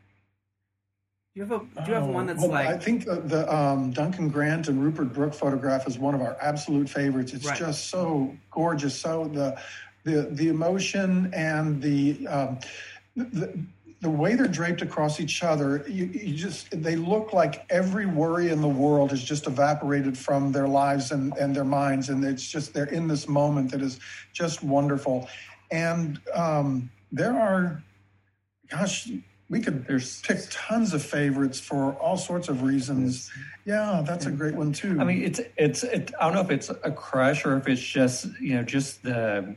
Do you have a Do you have one that's Oh, well, like? I think the, the um, Duncan Grant and Rupert Brooke photograph is one of our absolute favorites. It's Right. just so gorgeous. So the the the emotion and the um, the, the way they're draped across each other, you, you just they look like every worry in the world has just evaporated from their lives and, and their minds, and it's just they're in this moment that is just wonderful. And um, there are, gosh, we could There's pick tons of favorites for all sorts of reasons. Yeah, that's a great one too. I mean, it's it's it, I don't know if it's a crush or if it's just you know just the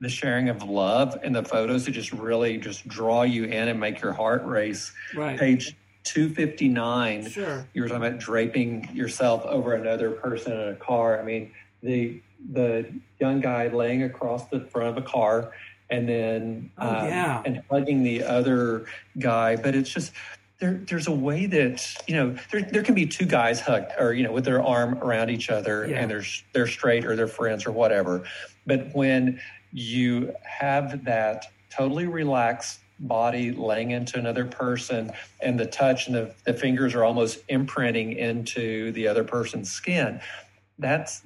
the sharing of love and the photos that just really just draw you in and make your heart race. right. Page two fifty nine. Sure. You were talking about draping yourself over another person in a car. I mean, the the young guy laying across the front of a car and then Oh, um, yeah. and hugging the other guy. But it's just there. There's a way that you know there there can be two guys hugged or you know with their arm around each other Yeah. and they're they're straight or they're friends or whatever. But when you have that totally relaxed body laying into another person and the touch and the, the fingers are almost imprinting into the other person's skin that's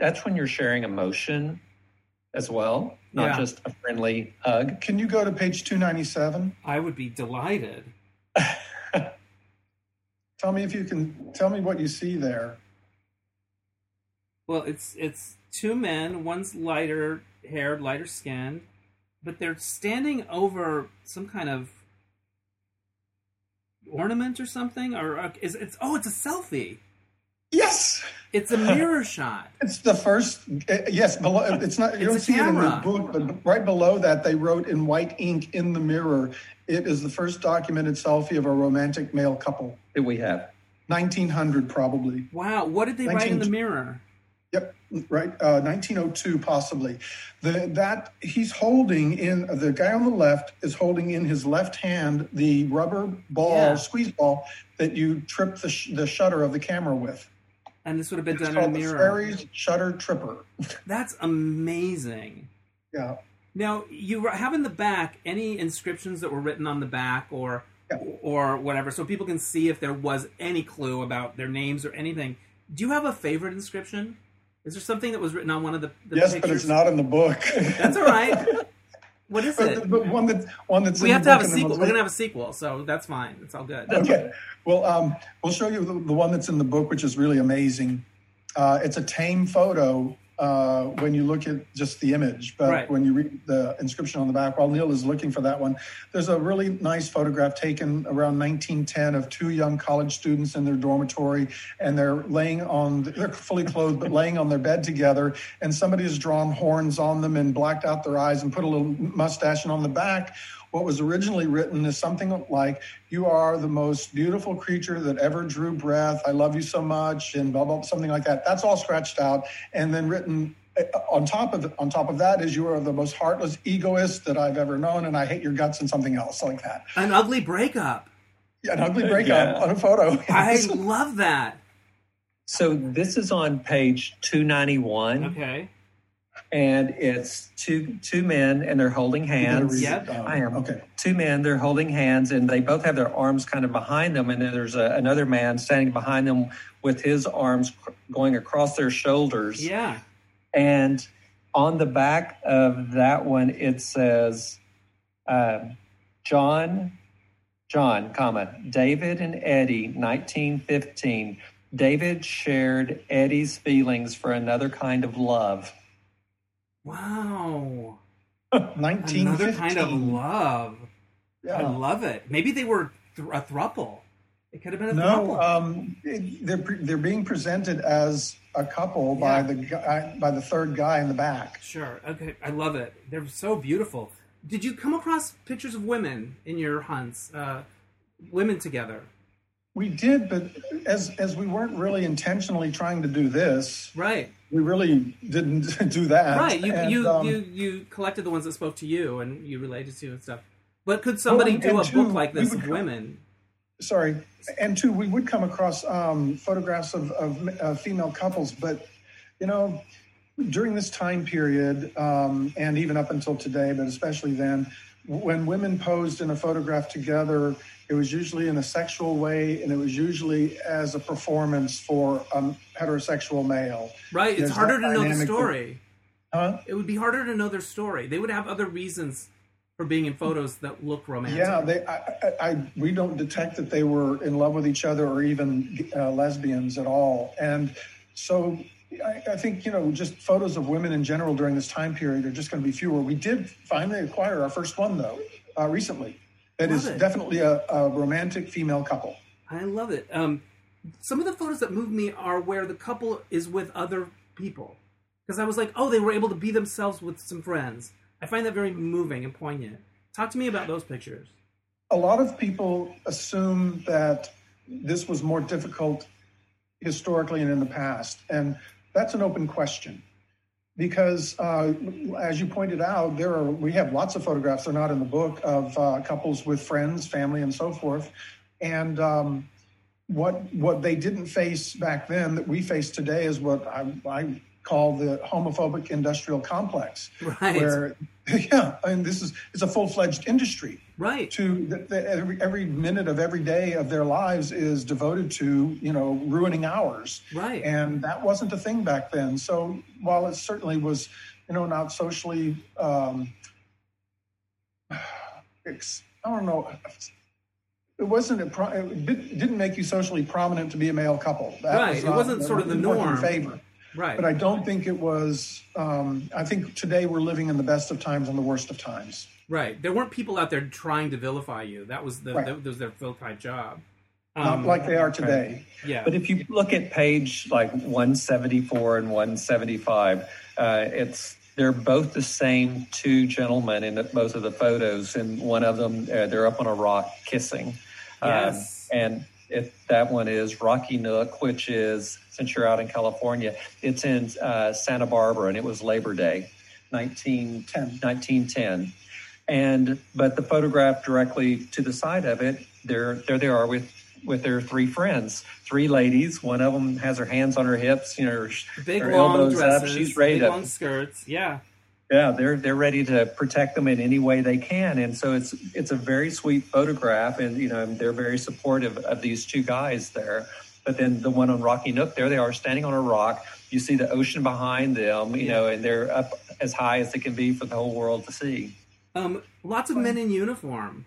that's when you're sharing emotion as well not Yeah. just a friendly hug Can you go to page 297? I would be delighted. [laughs] Tell me if you can tell me what you see there. Well, it's it's two men. One's lighter haired, lighter skinned, but they're standing over some kind of ornament or something. Or uh, is it's oh, it's a selfie. Yes, It's a mirror shot. it's the first. uh, Yes, below. It's not. You It's don't a see it in the camera. book, but right below that, they wrote in white ink in the mirror. It is the first documented selfie of a romantic male couple. that we have 1900, probably. Wow, what did they write in the mirror? Yep, right. Uh, 1902, possibly. The, that he's holding in the guy on the left is holding in his left hand the rubber ball, Yeah. squeeze ball that you trip the, sh- the shutter of the camera with. And this would have been It's done in a mirror. Shutter Tripper. [laughs] That's amazing. Yeah. Now you have in the back any inscriptions that were written on the back, or Yeah. or whatever, so people can see if there was any clue about their names or anything. Do you have a favorite inscription? Is there something that was written on one of the, the yes, pictures? but it's not in the book. That's all right. [laughs] What is it? but one that one that's We have to have a book and then sequel. We're gonna have a sequel, so that's fine. It's all good. Okay. Well, um, we'll show you the, the one that's in the book, which is really amazing. Uh, it's a tame photo uh, when you look at just the image, but Right. when you read the inscription on the back, while Neal is looking for that one, there's a really nice photograph taken around 1910 of two young college students in their dormitory, and they're laying on, they're fully clothed, but laying on their bed together, and somebody has drawn horns on them and blacked out their eyes and put a little mustache, and on the back, what was originally written is something like, You are the most beautiful creature that ever drew breath. I love you so much, and blah, blah, something like that. That's all scratched out. And then written uh, on top of on top of that is you are the most heartless egoist that I've ever known, and I hate your guts, and something else like that. An ugly breakup. Yeah, an ugly breakup Yeah. on a photo. [laughs] I love that. so this is on page 291 Okay. And it's two two men and they're holding hands Yep. Um, I am. Okay. two men they're holding hands and they both have their arms kind of behind them and then there's a, another man standing behind them with his arms cr- going across their shoulders Yeah. and on the back of that one it says um, john john comma david and eddie 1915 david shared eddie's feelings for another kind of love Wow. 1915. Another kind of love. I love it. Maybe they were th- a thruple. It could have been a No, thruple. um, it- they're they're being presented as a couple by the guy, by the third guy in the back. Sure. Okay. I love it. They're so beautiful. Did you come across pictures of women in your hunts? Uh, women together. We did, but as as we weren't really intentionally trying to do this, Right. We really didn't [laughs] do that. Right. You And, you, um, you you collected the ones that spoke to you and you related to and stuff. But could somebody and- do a two, book like this of women? sorry, and two, we would come across um, photographs of, of uh, female couples, but you know, during this time period, um, and even up until today, but especially then, when women posed in a photograph together, It was usually in a sexual way, and it was usually as a performance for a heterosexual male. Right. It's harder to know the story. Huh? It would be harder to know their story. They would have other reasons for being in photos that look romantic. Yeah, they. I, I, I, we don't detect that they were in love with each other or even uh, lesbians at all. And so, I, I think you know, just photos of women in general during this time period are just going to be fewer. We did finally acquire our first one though uh, recently. That Love is it. definitely a, a romantic female couple. I love it. Um, some of the photos that move me are where the couple is with other people. Because I was like, oh, they were able to be themselves with some friends. I find that very moving and poignant. Talk to me about those pictures. a lot of people assume that this was more difficult historically and in the past, and that's an open question. Because, uh, as you pointed out, there are we have lots of photographs. They're not in the book of uh, couples with friends, family, and so forth. And um, what what they didn't face back then that we face today is what I, I call the homophobic industrial complex, Right. where [laughs] yeah, I mean this is it's a full fledged industry Right. to the, the, every every minute of every day of their lives is devoted to you know ruining ours Right. and that wasn't a thing back then so while it certainly was you know not socially um [sighs] ex- i don't know it wasn't a pro- it did- didn't make you socially prominent to be a male couple that Right, was it wasn't sort of the norm. favor right. but i don't think it was um i think today we're living in the best of times and the worst of times right. There weren't people out there trying to vilify you. That was the Right. that was their vilified job. not Um, like they are today yeah. But if you look at page like 174 and 175, uh, it's they're both the same two gentlemen in the, both of the photos, and one of them uh, they're up on a rock kissing. Yes. Um, and it, that one is Rocky Nook, which is since you're out in California, it's in uh, Santa Barbara, and it was Labor Day, 1910. 1910. And but the photograph directly to the side of it, there there they are with with their three friends, three ladies. One of them has her hands on her hips, you know, her, big her long elbows dresses, up. She's ready big to long skirts. Yeah. Yeah, they're they're ready to protect them in any way they can, and so it's it's a very sweet photograph, and you know they're very supportive of these two guys there. But then the one on Rocky Nook, there they are standing on a rock. You see the ocean behind them, you know, and they're up as high as they can be for the whole world to see. Um, lots of men in uniform.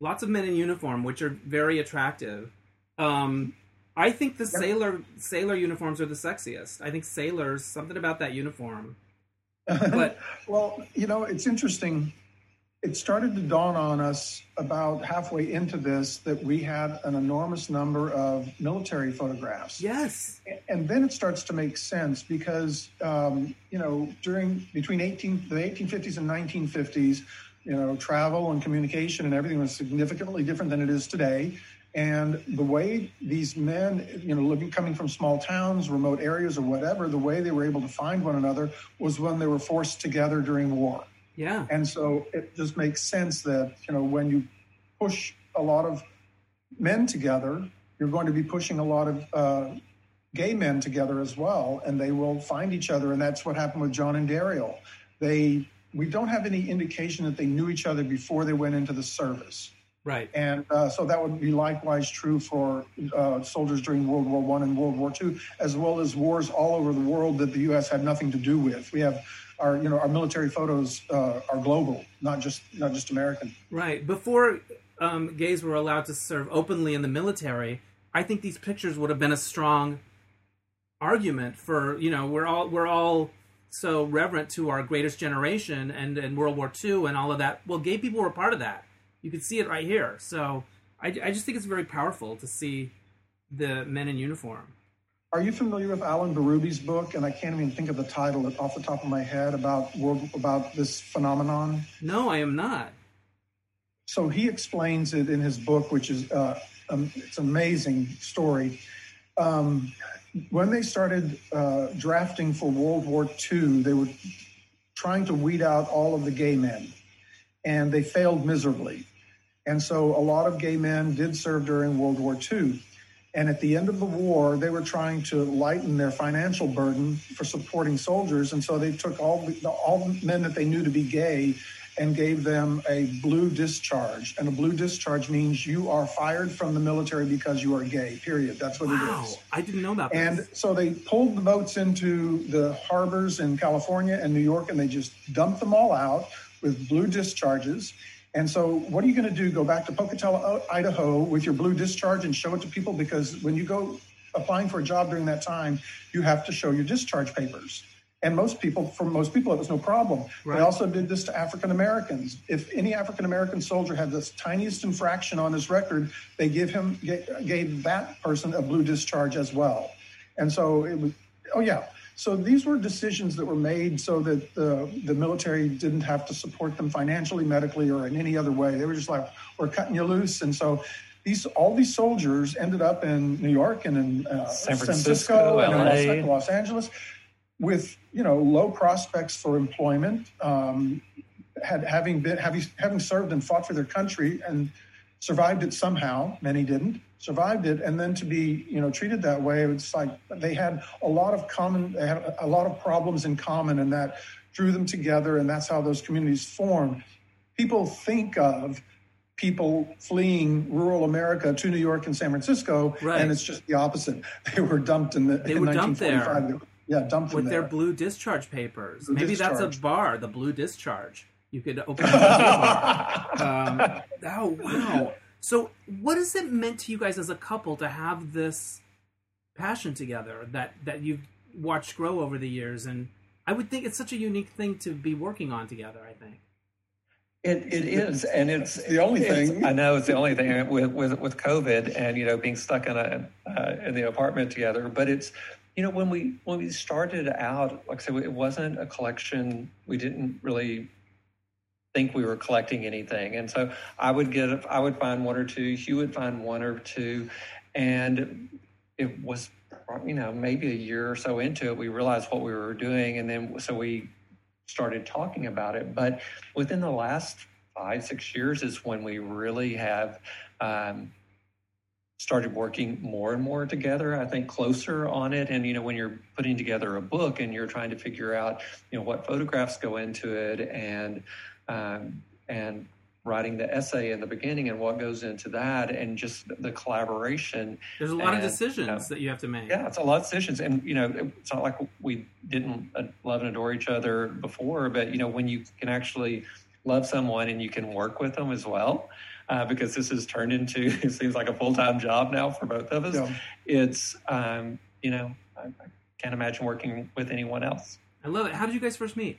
Lots of men in uniform, which are very attractive. Um, I think the sailor sailor uniforms are the sexiest. I think sailors something about that uniform. But [laughs] Well, you know, it's interesting. It started to dawn on us about halfway into this that we had an enormous number of military photographs. yes, And then it starts to make sense because, um, you know, during between 18, the 1850s and 1950s, you know, travel and communication and everything was significantly different than it is today. And the way these men, you know, living, coming from small towns, remote areas, or whatever, the way they were able to find one another was when they were forced together during war. yeah, And so it just makes sense that, you know, when you push a lot of men together, you're going to be pushing a lot of uh, gay men together as well, and they will find each other. And that's what happened with John and Daryl. They, we don't have any indication that they knew each other before they went into the service. Right. And uh, so that would be likewise true for uh, soldiers during World War One and World War Two, as well as wars all over the world that the U.S. had nothing to do with. We have our, you know, our military photos uh, are global, not just not just American. Right. Before um, gays were allowed to serve openly in the military, I think these pictures would have been a strong argument for you know we're all we're all so reverent to our greatest generation and and World War II and all of that. Well, gay people were part of that. You can see it right here. So I, I just think it's very powerful to see the men in uniform. Are you familiar with Allan Bérubé's book? And I can't even think of the title off the top of my head about world about this phenomenon. No, I am not. So he explains it in his book, which is uh, um, it's an amazing story. Um, when they started uh, drafting for World War II, they were trying to weed out all of the gay men, and they failed miserably. And so a lot of gay men did serve during World War II. And at the end of the war, they were trying to lighten their financial burden for supporting soldiers. And so they took all the, all men that they knew to be gay and gave them a blue discharge. And a blue discharge means you are fired from the military because you are gay, period. That's what wow. it is. I didn't know that. And so they pulled the boats into the harbors in California and New York and they just dumped them all out with blue discharges. And so, what are you going to do? Go back to Pocatello, Idaho with your blue discharge and show it to people? Because when you go applying for a job during that time, you have to show your discharge papers. And most people, for most people, it was no problem. Right. They also did this to African Americans. If any African American soldier had the tiniest infraction on his record, they give him gave that person a blue discharge as well. And so it was. Oh yeah. So these were decisions that were made so that the the military didn't have to support them financially, medically, or in any other way. They were just like, we're cutting you loose. And so these all these soldiers ended up in New York and in uh, San Francisco, Francisco and Los, Los Angeles with you know low prospects for employment, um, had having been having having served and fought for their country and survived it somehow. Many didn't survived it, and then to be you know treated that way, it's like they had a lot of common, they had a lot of problems in common, and that drew them together, and that's how those communities formed. People think of people fleeing rural America to New York and San Francisco, right. and it's just the opposite. [laughs] They were dumped in the they in were dumped there. Yeah, dumped with their blue discharge papers. Blue Maybe discharge. that's a bar, the blue discharge. You could [laughs] open a bar. Um, oh wow! So, what has it meant to you guys as a couple to have this passion together that that you've watched grow over the years? And I would think it's such a unique thing to be working on together. I think. It, it is, and it's the only thing. I know it's the only thing with with with COVID and you know being stuck in a uh, in the apartment together. But it's you know, when we when we started out, like I said, it wasn't a collection. We didn't really think we were collecting anything, and so I would get, I would find one or two. Hugh would find one or two, and it was, you know, maybe a year or so into it, we realized what we were doing, and then so we started talking about it. But within the last five, six years is when we really have. Um, started working more and more together i think closer on it and you know when you're putting together a book and you're trying to figure out you know what photographs go into it and um, and writing the essay in the beginning and what goes into that and just the collaboration there's a lot and, of decisions you know, that you have to make yeah it's a lot of decisions and you know it's not like we didn't love and adore each other before but you know when you can actually love someone and you can work with them as well uh, because this has turned into [laughs] it seems like a full time job now for both of us. Yeah. It's um, you know I, I, can't imagine working with anyone else. I love it. How did you guys first meet?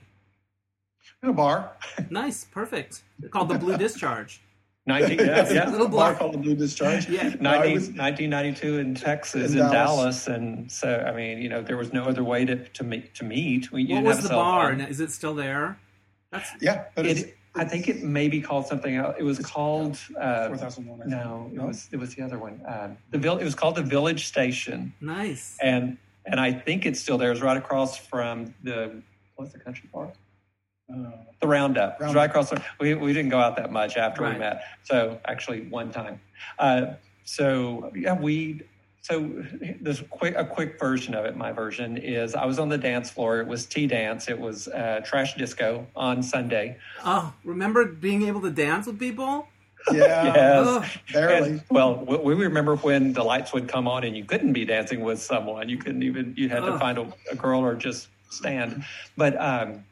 In a bar. nice, perfect. Called the Blue Discharge. [laughs] 19, yeah, yeah. little bar called the Blue Discharge. yeah, 19, no, was, 1992 in Texas, in, in Dallas. Dallas. and so I mean, you know, there was no other way to to meet. To meet. We, what was the bar? Phone. Is it still there? That's yeah, but it, I think it may be called something else. It was called uh, four thousand one. No, it was it was the other one. Um, the It was called the Village Station. Nice. And and I think it's still there. It's right across from the what's the country park? The Roundup. Roundup. right across. The, we we didn't go out that much after right. we met. So actually, one time. Uh, so yeah, we so there's a quick, a quick version of it. My version is I was on the dance floor. It was tea dance. It was uh, trash disco on Sunday. Oh, remember being able to dance with people? Yeah, [laughs] yes. Barely. And, well, we remember when the lights would come on and you couldn't be dancing with someone. You couldn't even. You had oh. to find a, a, girl or just stand. But um,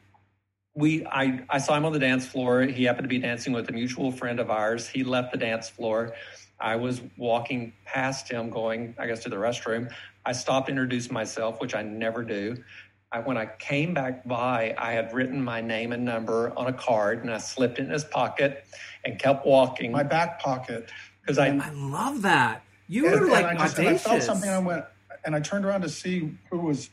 we, I, I saw him on the dance floor. He happened to be dancing with a mutual friend of ours. He left the dance floor. I was walking past him going, I guess, to the restroom. I stopped, introduced myself, which I never do. I, when I came back by, I had written my name and number on a card and I slipped it in his pocket and kept walking. My back pocket. Because I, I love that. You and, were like and I just, audacious. And I felt something. I went and I turned around to see who was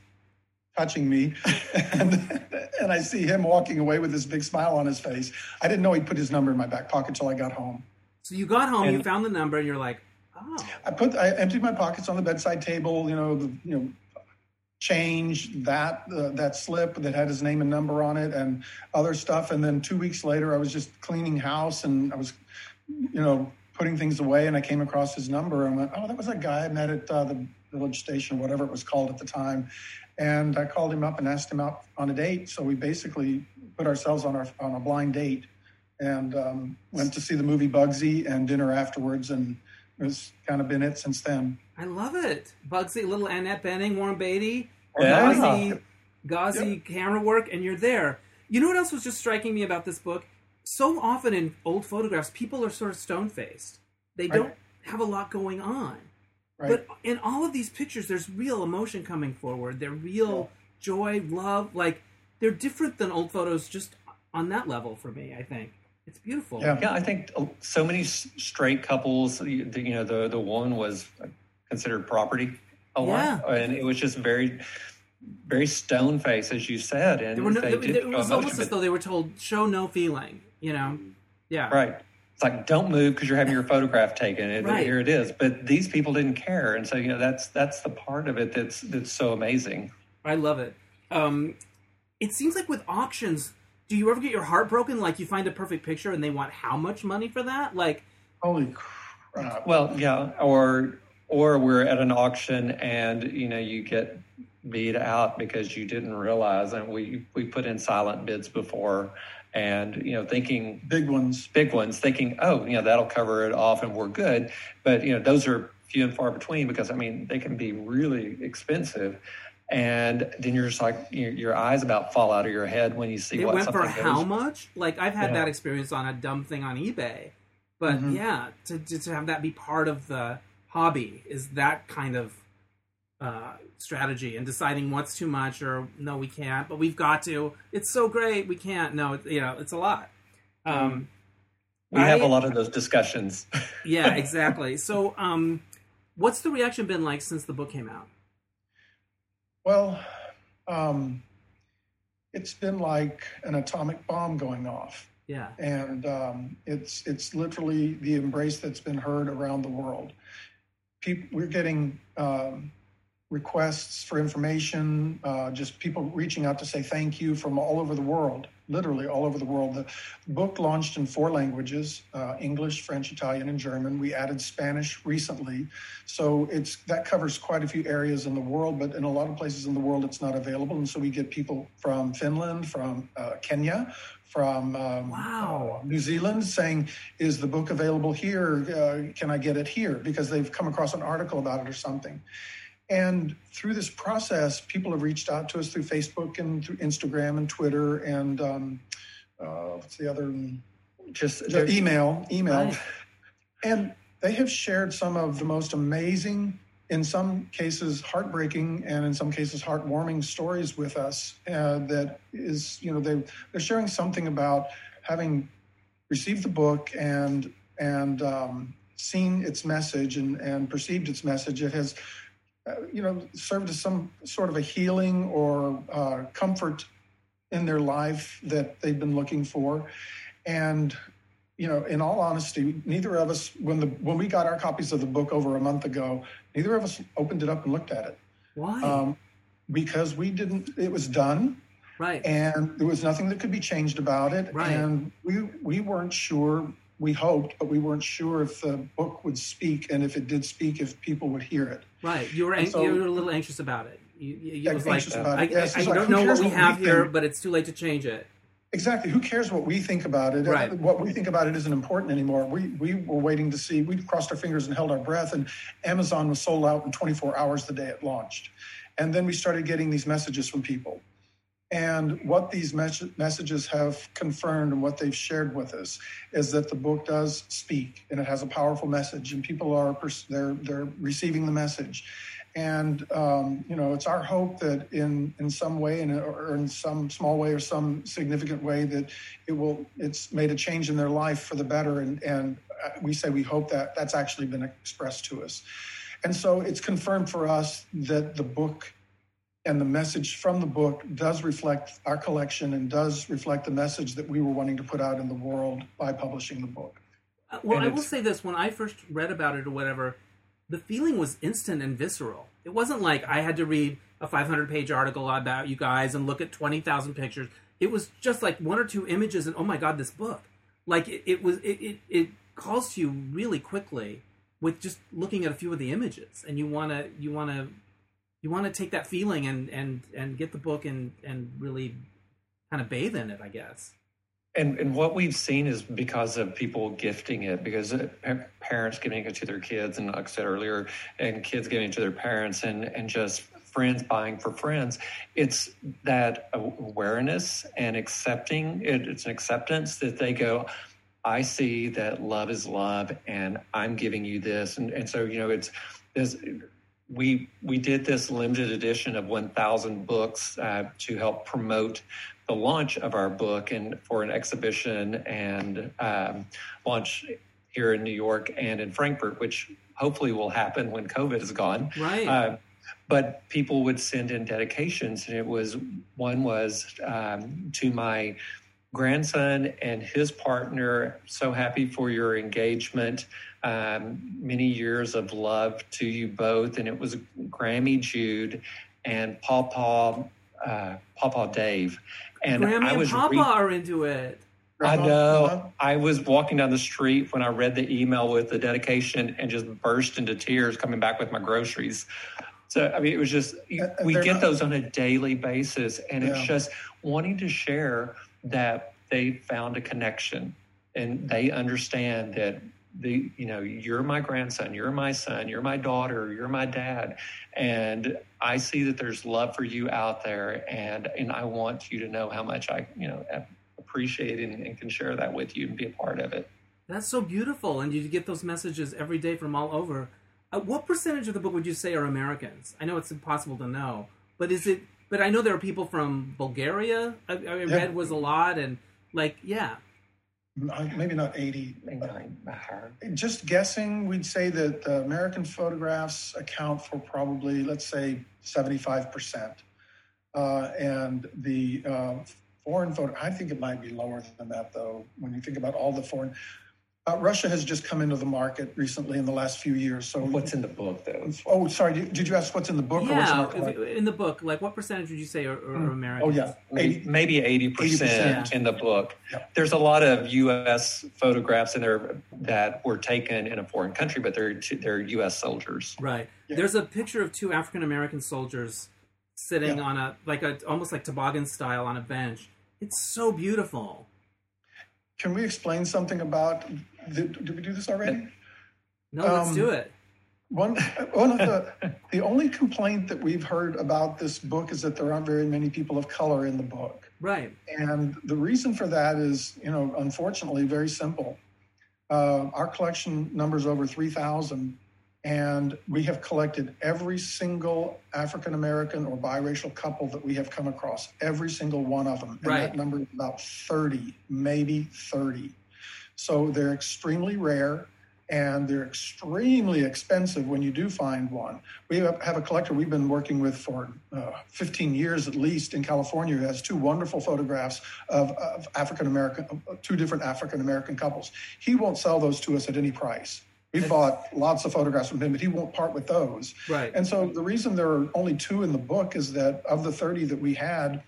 touching me, [laughs] and and I see him walking away with this big smile on his face. I didn't know he'd put his number in my back pocket till I got home. So you got home, and you found the number, and you're like, oh. I put, I emptied my pockets on the bedside table. You know, the, you know, change that uh, that slip that had his name and number on it, and other stuff. And then two weeks later, I was just cleaning house, and I was, you know, putting things away, and I came across his number, and went, oh, that was a guy I met at uh, the village station, whatever it was called at the time. And I called him up and asked him out on a date. So we basically put ourselves on our on a blind date and um, went to see the movie Bugsy and dinner afterwards, and it's kind of been it since then. I love it. Bugsy, little Annette Bening, Warren Beatty, Yeah. gauzy, gauzy camera work, and you're there. You know what else was just striking me about this book? So often in old photographs, people are sort of stone faced. They Right. don't have a lot going on. Right? But in all of these pictures, there's real emotion coming forward. They're real joy, love. Like they're different than old photos, just on that level for me. I think it's beautiful. Yeah. Yeah, I think uh, so many straight couples. You you know, the the woman was uh, considered property a lot, Yeah. and it was just very, very stone face, as you said, and There were no, they it, did it was almost as though they were told, "Show no feeling." You know? Yeah. right. It's like don't move because you're having your photograph taken. And Right. Here it is. But these people didn't care, and so you know that's that's the part of it that's that's so amazing. I love it. Um, it seems like with auctions, do you ever get your heart broken? Like you find a perfect picture and they want how much money for that? Like, Holy crap! Well, yeah, or or we're at an auction and you know you get beat out because you didn't realize, and we we put in silent bids before, and you know thinking Big ones. big ones, thinking oh you know that'll cover it off and we're good, but you know those are few and far between because I mean they can be really expensive. And then you're just like your, your eyes about fall out of your head when you see it what went for something how goes. much? Like I've had Yeah. that experience on a dumb thing on eBay. But Mhm. yeah, to, to to have that be part of the hobby is that kind of uh, strategy and deciding what's too much or no, we can't, but we've got to. It's so great, we can't. No, it, you know, it's a lot. Um, We have I- a lot of those discussions. [laughs] yeah, exactly. So, um, what's the reaction been like since the book came out? Well, um, it's been like an atomic bomb going off, Yeah, and um, it's it's literally the embrace that's been heard around the world. People, we're getting um, requests for information, uh, just people reaching out to say thank you from all over the world, literally all over the world. The book launched in four languages: uh, English, French, Italian, and German. We added Spanish recently, so it's that covers quite a few areas in the world. But in a lot of places in the world, it's not available, and so we get people from Finland, from uh, Kenya, from um, Wow. uh, New Zealand saying, "Is the book available here? Uh, can I get it here?" Because they've come across an article about it or something. And through this process, people have reached out to us through Facebook and through Instagram and Twitter and um, uh, what's the other? Just The email, email, Right. and they have shared some of the most amazing, in some cases heartbreaking, and in some cases heartwarming stories with us. Uh, that is, you know, they they're sharing something about having received the book and and um, seen its message and and perceived its message. It has, you know, served as some sort of a healing or uh, comfort in their life that they've been looking for, and you know, in all honesty, neither of us, when the when we got our copies of the book over a month ago, neither of us opened it up and looked at it why? um, because we didn't. It was done, right. and there was nothing that could be changed about it, Right. and we we weren't sure. We hoped, but we weren't sure if the book would speak, and if it did speak, if people would hear it. Right. You were so- you were a little anxious about it. You, you, Yeah, was like, anxious about I, it. Yes, I, I like, don't know what we what we have here, think? but it's too late to change it. Exactly. Who cares what we think about it? Right. What we think about it isn't important anymore. We we were waiting to see. We crossed our fingers and held our breath, and Amazon was sold out in 24 hours the day it launched. And then we started getting these messages from people. And what these mes- messages have confirmed and what they've shared with us is that the book does speak and it has a powerful message, and people are they're they're receiving the message. And um, you know, it's our hope that in in some way, in, or in some small way, or some significant way, that it will it's made a change in their life for the better. And and uh, we say we hope that that's actually been expressed to us. And so it's confirmed for us that the book and the message from the book does reflect our collection and does reflect the message that we were wanting to put out in the world by publishing the book. Uh, Well, And I will say this: when I first read about it or whatever, the feeling was instant and visceral. It wasn't like I had to read a 500-page article about you guys and look at 20,000 pictures. It was just like one or two images, and oh my god, this book! Like it, it was, it, it it calls to you really quickly with just looking at a few of the images, and you want to you want to you want to take that feeling and and and get the book and and really kind of bathe in it, I guess. and and what we've seen is because of people gifting it, because uh, parents giving it to their kids, and like I said earlier, and kids giving it to their parents, and and just friends buying for friends. It's that awareness and accepting. It, it's an acceptance that they go. I see that love is love, and I'm giving you this, and and so you know it's this. We we did this limited edition of 1,000 books uh, to help promote the launch of our book and for an exhibition and um, launch here in New York and in Frankfurt, which hopefully will happen when COVID is gone. Right. Uh, but people would send in dedications, and it was one was um, to my grandson and his partner. So happy for your engagement. Um, many years of love to you both, and it was Grammy Jude and Paw Paw uh, Papa Dave. And Grammy I was and Papa re- are into it. I know. I was walking down the street when I read the email with the dedication and just burst into tears coming back with my groceries. So, I mean, it was just, we get not, those on a daily basis. And yeah. it's just wanting to share that they found a connection and they understand that the you know you're my grandson you're my son you're my daughter you're my dad. And i see that there's love for you out there and and i want you to know how much i you know appreciate and, and can share that with you and be a part of it. That's so beautiful and you get those messages every day from all over. Uh, what percentage of the book would you say are americans? I know it's impossible to know but is it but i know there are people from bulgaria i, I yeah. read was a lot and like yeah maybe not 80. Just guessing, we'd say that American photographs account for probably, let's say, 75%. Uh, and the uh, foreign photo, I think it might be lower than that, though, when you think about all the foreign. Uh, Russia has just come into the market recently in the last few years. So what's in the book, though? Oh, sorry. Did you ask what's in the book? Yeah, in the book, like what percentage would you say are, are mm. American? Oh, yeah, 80, maybe eighty percent in the book. Yeah. There's a lot of U.S. photographs in there that were taken in a foreign country, but they're they're U.S. soldiers. Right. Yeah. There's a picture of two African American soldiers sitting yeah. on a like a almost like toboggan style on a bench. It's so beautiful. Can we explain something about? Did, did we do this already? No, let's um, do it. One, one of the the only complaint that we've heard about this book is that there aren't very many people of color in the book. Right. And the reason for that is, you know, unfortunately, very simple. Uh, our collection numbers over three thousand, and we have collected every single African American or biracial couple that we have come across, every single one of them. And right. that number is about 30, maybe 30. So they're extremely rare and they're extremely expensive when you do find one. We have a collector we've been working with for uh, 15 years at least in California who has two wonderful photographs of, of African American, two different African American couples. He won't sell those to us at any price. We bought lots of photographs from him, but he won't part with those. Right. And so the reason there are only two in the book is that of the 30 that we had,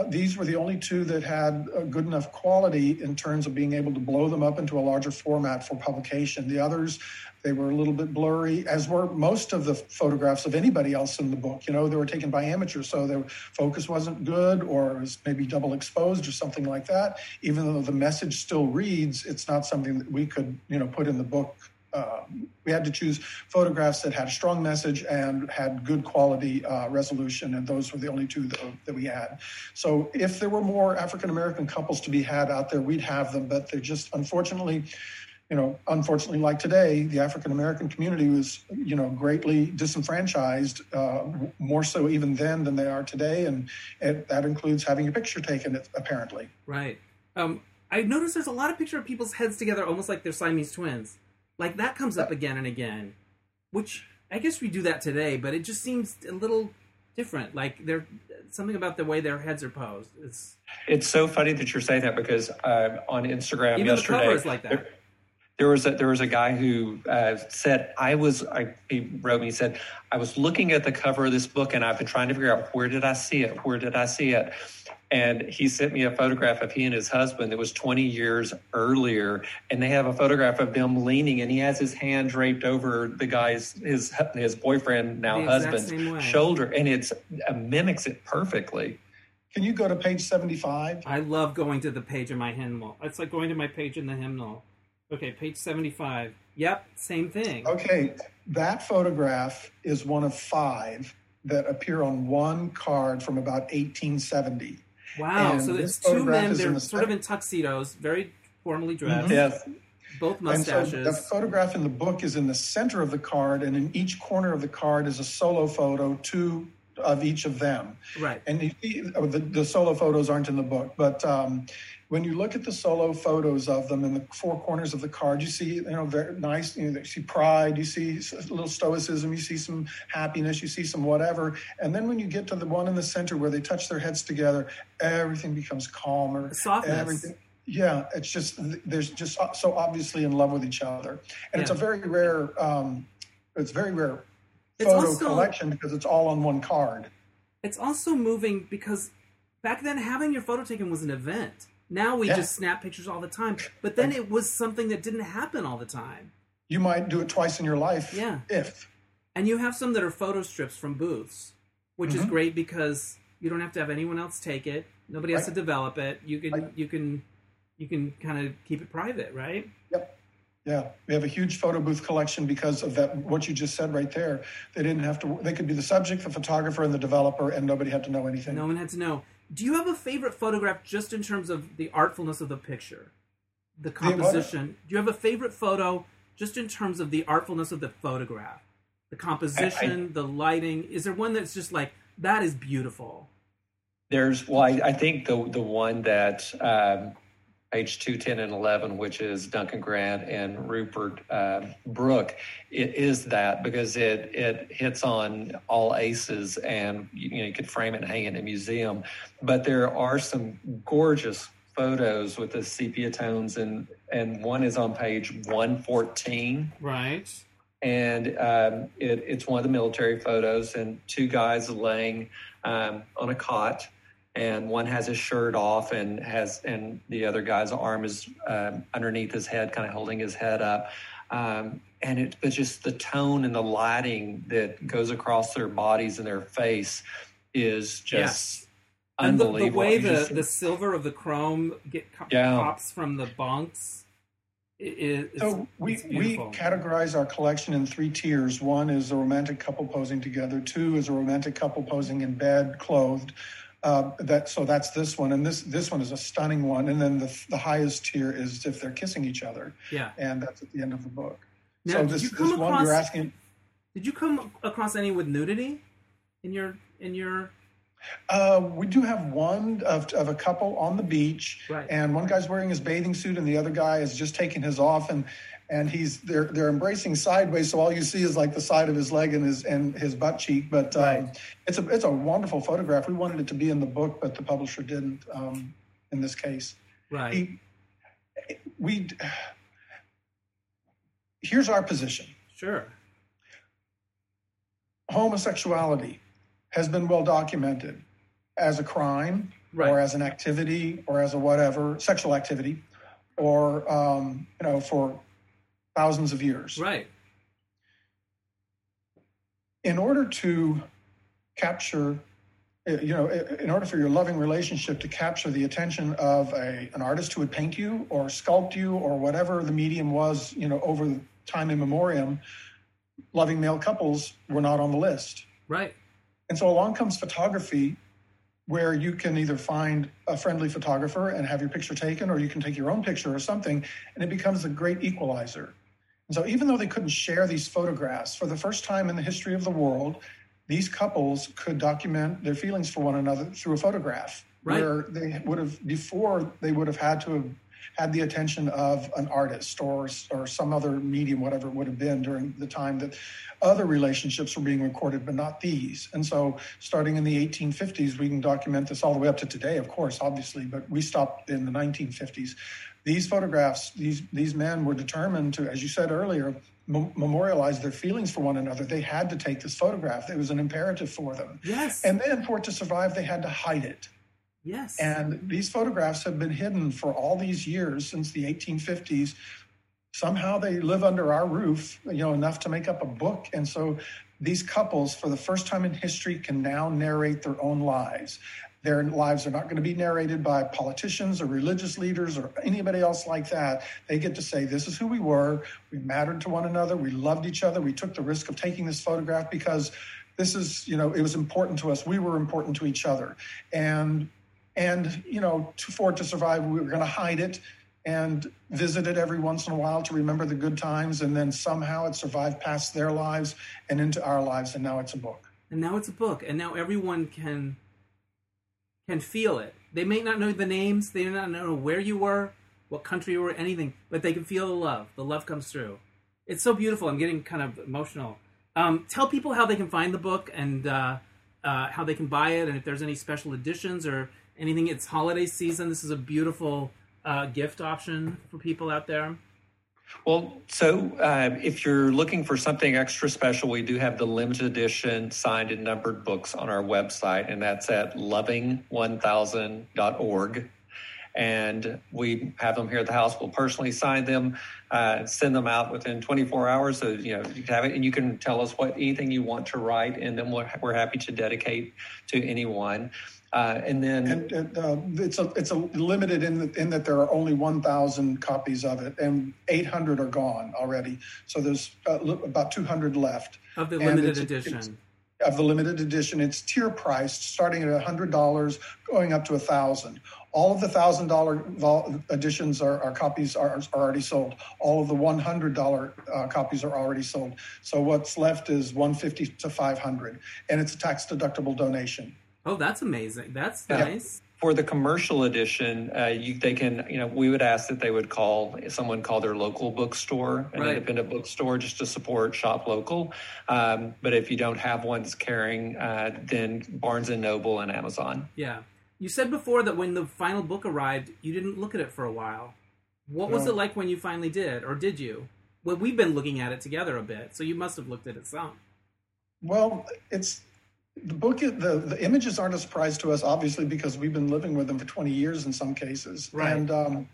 Uh, these were the only two that had a good enough quality in terms of being able to blow them up into a larger format for publication. The others, they were a little bit blurry, as were most of the photographs of anybody else in the book. You know, they were taken by amateurs, so their focus wasn't good or was maybe double exposed or something like that. Even though the message still reads, it's not something that we could, you know, put in the book uh, we had to choose photographs that had a strong message and had good quality uh, resolution, and those were the only two that, that we had. So, if there were more African American couples to be had out there, we'd have them, but they're just unfortunately, you know, unfortunately, like today, the African American community was, you know, greatly disenfranchised, uh, more so even then than they are today, and it, that includes having a picture taken, apparently. Right. Um, I noticed there's a lot of picture of people's heads together, almost like they're Siamese twins. Like that comes up again and again, which I guess we do that today, but it just seems a little different. Like there, something about the way their heads are posed. It's it's so funny that you're saying that because uh, on Instagram Even yesterday, the cover is like that. There, there was a, there was a guy who uh, said I was I, he wrote me he said I was looking at the cover of this book and I've been trying to figure out where did I see it where did I see it and he sent me a photograph of he and his husband that was 20 years earlier and they have a photograph of them leaning and he has his hand draped over the guy's his his boyfriend now husband's shoulder and it's it mimics it perfectly Can you go to page 75? I love going to the page in my hymnal. It's like going to my page in the hymnal. Okay, page 75. Yep, same thing. Okay, that photograph is one of five that appear on one card from about 1870. Wow, And so it's two men, they're the sort of in tuxedos, very formally dressed, Mhm. Yes. both And so mustaches. the photograph in the book is in the center of the card, and in each corner of the card is a solo photo, two of each of them. right. And you see, oh, the, the solo photos aren't in the book, but um, when you look at the solo photos of them in the four corners of the card, you see, you know, very nice. You, know, you see pride, you see a little stoicism, you see some happiness, you see some whatever. And then when you get to the one in the center where they touch their heads together, everything becomes calmer. Softness. Everything. Yeah, it's just there's just so obviously in love with each other, and it's a very rare. Um, it's very rare It's photo also- collection because it's all on one card. It's also moving because back then having your photo taken was an event. Now we Yeah. just snap pictures all the time. But then it was something that didn't happen all the time. You might do it twice in your life. Yeah. If And you have some that are photo strips from booths, which is Mhm. great because you don't have to have anyone else take it. Nobody has to develop it. You can Right. you can you can kind of keep it private, right? Yep. Yeah, we have a huge photo booth collection because of that. What you just said right there, they didn't have to. They could be the subject, the photographer, and the developer, and nobody had to know anything. No one had to know. Do you have a favorite photograph just in terms of the artfulness of the picture? The composition. Do you have a favorite photo just in terms of the artfulness of the photograph? The composition, the lighting. Is there one that's just like that is beautiful? There's well, I, I think the the one that um, page two, ten, and eleven, which is Duncan Grant and Rupert uh, Brooke, it is that because it it hits on all aces, and you, know you could frame it and hang it in a museum. But there are some gorgeous photos with the sepia tones, and and one is on page one fourteen Right. and um, it, it's one of the military photos and two guys laying um, on a cot and one has his shirt off and has and the other guy's arm is um, underneath his head kind of holding his head up um, and it, it's just the tone and the lighting that goes across their bodies and their face is just And the, the way You the, just- the silver of the chrome get co- Yeah. pops from the bunks. i- i- So we, we categorize our collection in three tiers. One is a romantic couple posing together. Two is a romantic couple posing in bed, clothed. Uh, that so that's this one, and this this one is a stunning one. And then the the highest tier is if they're kissing each other, yeah. and that's at the end of the book. Now, so did this, you this come one across- you're asking. Did you come across any with nudity in your in your Uh, we do have one of, of a couple on the beach, Right. and one guy's wearing his bathing suit, and the other guy is just taking his off, and and he's they're they're embracing sideways, so all you see is like the side of his leg and his and his butt cheek. But um, Right. it's a it's a wonderful photograph. We wanted it to be in the book, but the publisher didn't. Um, in this case, right? he, we here's our position. Sure. homosexuality has been well documented as a crime Right. or as an activity or as a whatever sexual activity or um, you know for thousands of years Right. in order to capture uh, you know in order for your loving relationship to capture the attention of a, an artist who would paint you or sculpt you or whatever the medium was you know over time in memoriam loving male couples were not on the list Right. And so along comes photography, where you can either find a friendly photographer and have your picture taken, or you can take your own picture or something, and it becomes a great equalizer. And so even though they couldn't share these photographs, for the first time in the history of the world, these couples could document their feelings for one another through a photograph. Right. Where they would have before they would have had to have had the attention of an artist or or some other medium, whatever it would have been during the time that other relationships were being recorded, but not these. And so, starting in the 1850s, we can document this all the way up to today, of course, obviously, but we stopped in the 1950s. These photographs, these these men were determined to, as you said earlier, mem- memorialize their feelings for one another. They had to take this photograph; it was an imperative for them. Yes. And then, for it to survive, they had to hide it. yes. And these photographs have been hidden for all these years since the 1850s. Somehow they live under our roof, you know, enough to make up a book. And so these couples, for the first time in history, can now narrate their own lives. Their lives are not going to be narrated by politicians or religious leaders or anybody else like that. They get to say, This is who we were. We mattered to one another. We loved each other. We took the risk of taking this photograph because this is, you know, it was important to us. We were important to each other. And, and you know, to, for it to survive, we were going to hide it and visit it every once in a while to remember the good times. And then somehow it survived past their lives and into our lives. And now it's a book. And now it's a book. And now everyone can can feel it. They may not know the names, they may not know where you were, what country you were, anything, but they can feel the love. The love comes through. It's so beautiful. I'm getting kind of emotional. Um, tell people how they can find the book and uh, uh, how they can buy it, and if there's any special editions or anything. It's holiday season. This is a beautiful uh, gift option for people out there. Well, so uh, if you're looking for something extra special, we do have the limited edition signed and numbered books on our website, and that's at loving1000.org. And we have them here at the house. We'll personally sign them, uh, send them out within 24 hours. So, you know, you can have it and you can tell us what anything you want to write, and then we're, we're happy to dedicate to anyone. Uh, and then and, and uh, it's a it's a limited in the, in that there are only 1,000 copies of it, and 800 are gone already. So there's uh, about 200 left of the limited edition. It's, of the limited edition, it's tier priced, starting at hundred dollars, going up to a thousand. All of the thousand dollar editions are, are copies are, are, already sold. All of the one hundred dollar uh, copies are already sold. So what's left is one fifty to five hundred, and it's a tax deductible donation. Oh, that's amazing. That's yeah. nice. For the commercial edition, uh, you, they can, you know, we would ask that they would call someone call their local bookstore, an right. independent bookstore, just to support shop local. Um, but if you don't have one that's carrying, uh, then Barnes and Noble and Amazon. Yeah, you said before that when the final book arrived, you didn't look at it for a while. What no. was it like when you finally did, or did you? Well, we've been looking at it together a bit, so you must have looked at it some. Well, it's the book the, the images aren't a surprise to us obviously because we've been living with them for 20 years in some cases. Right. and um,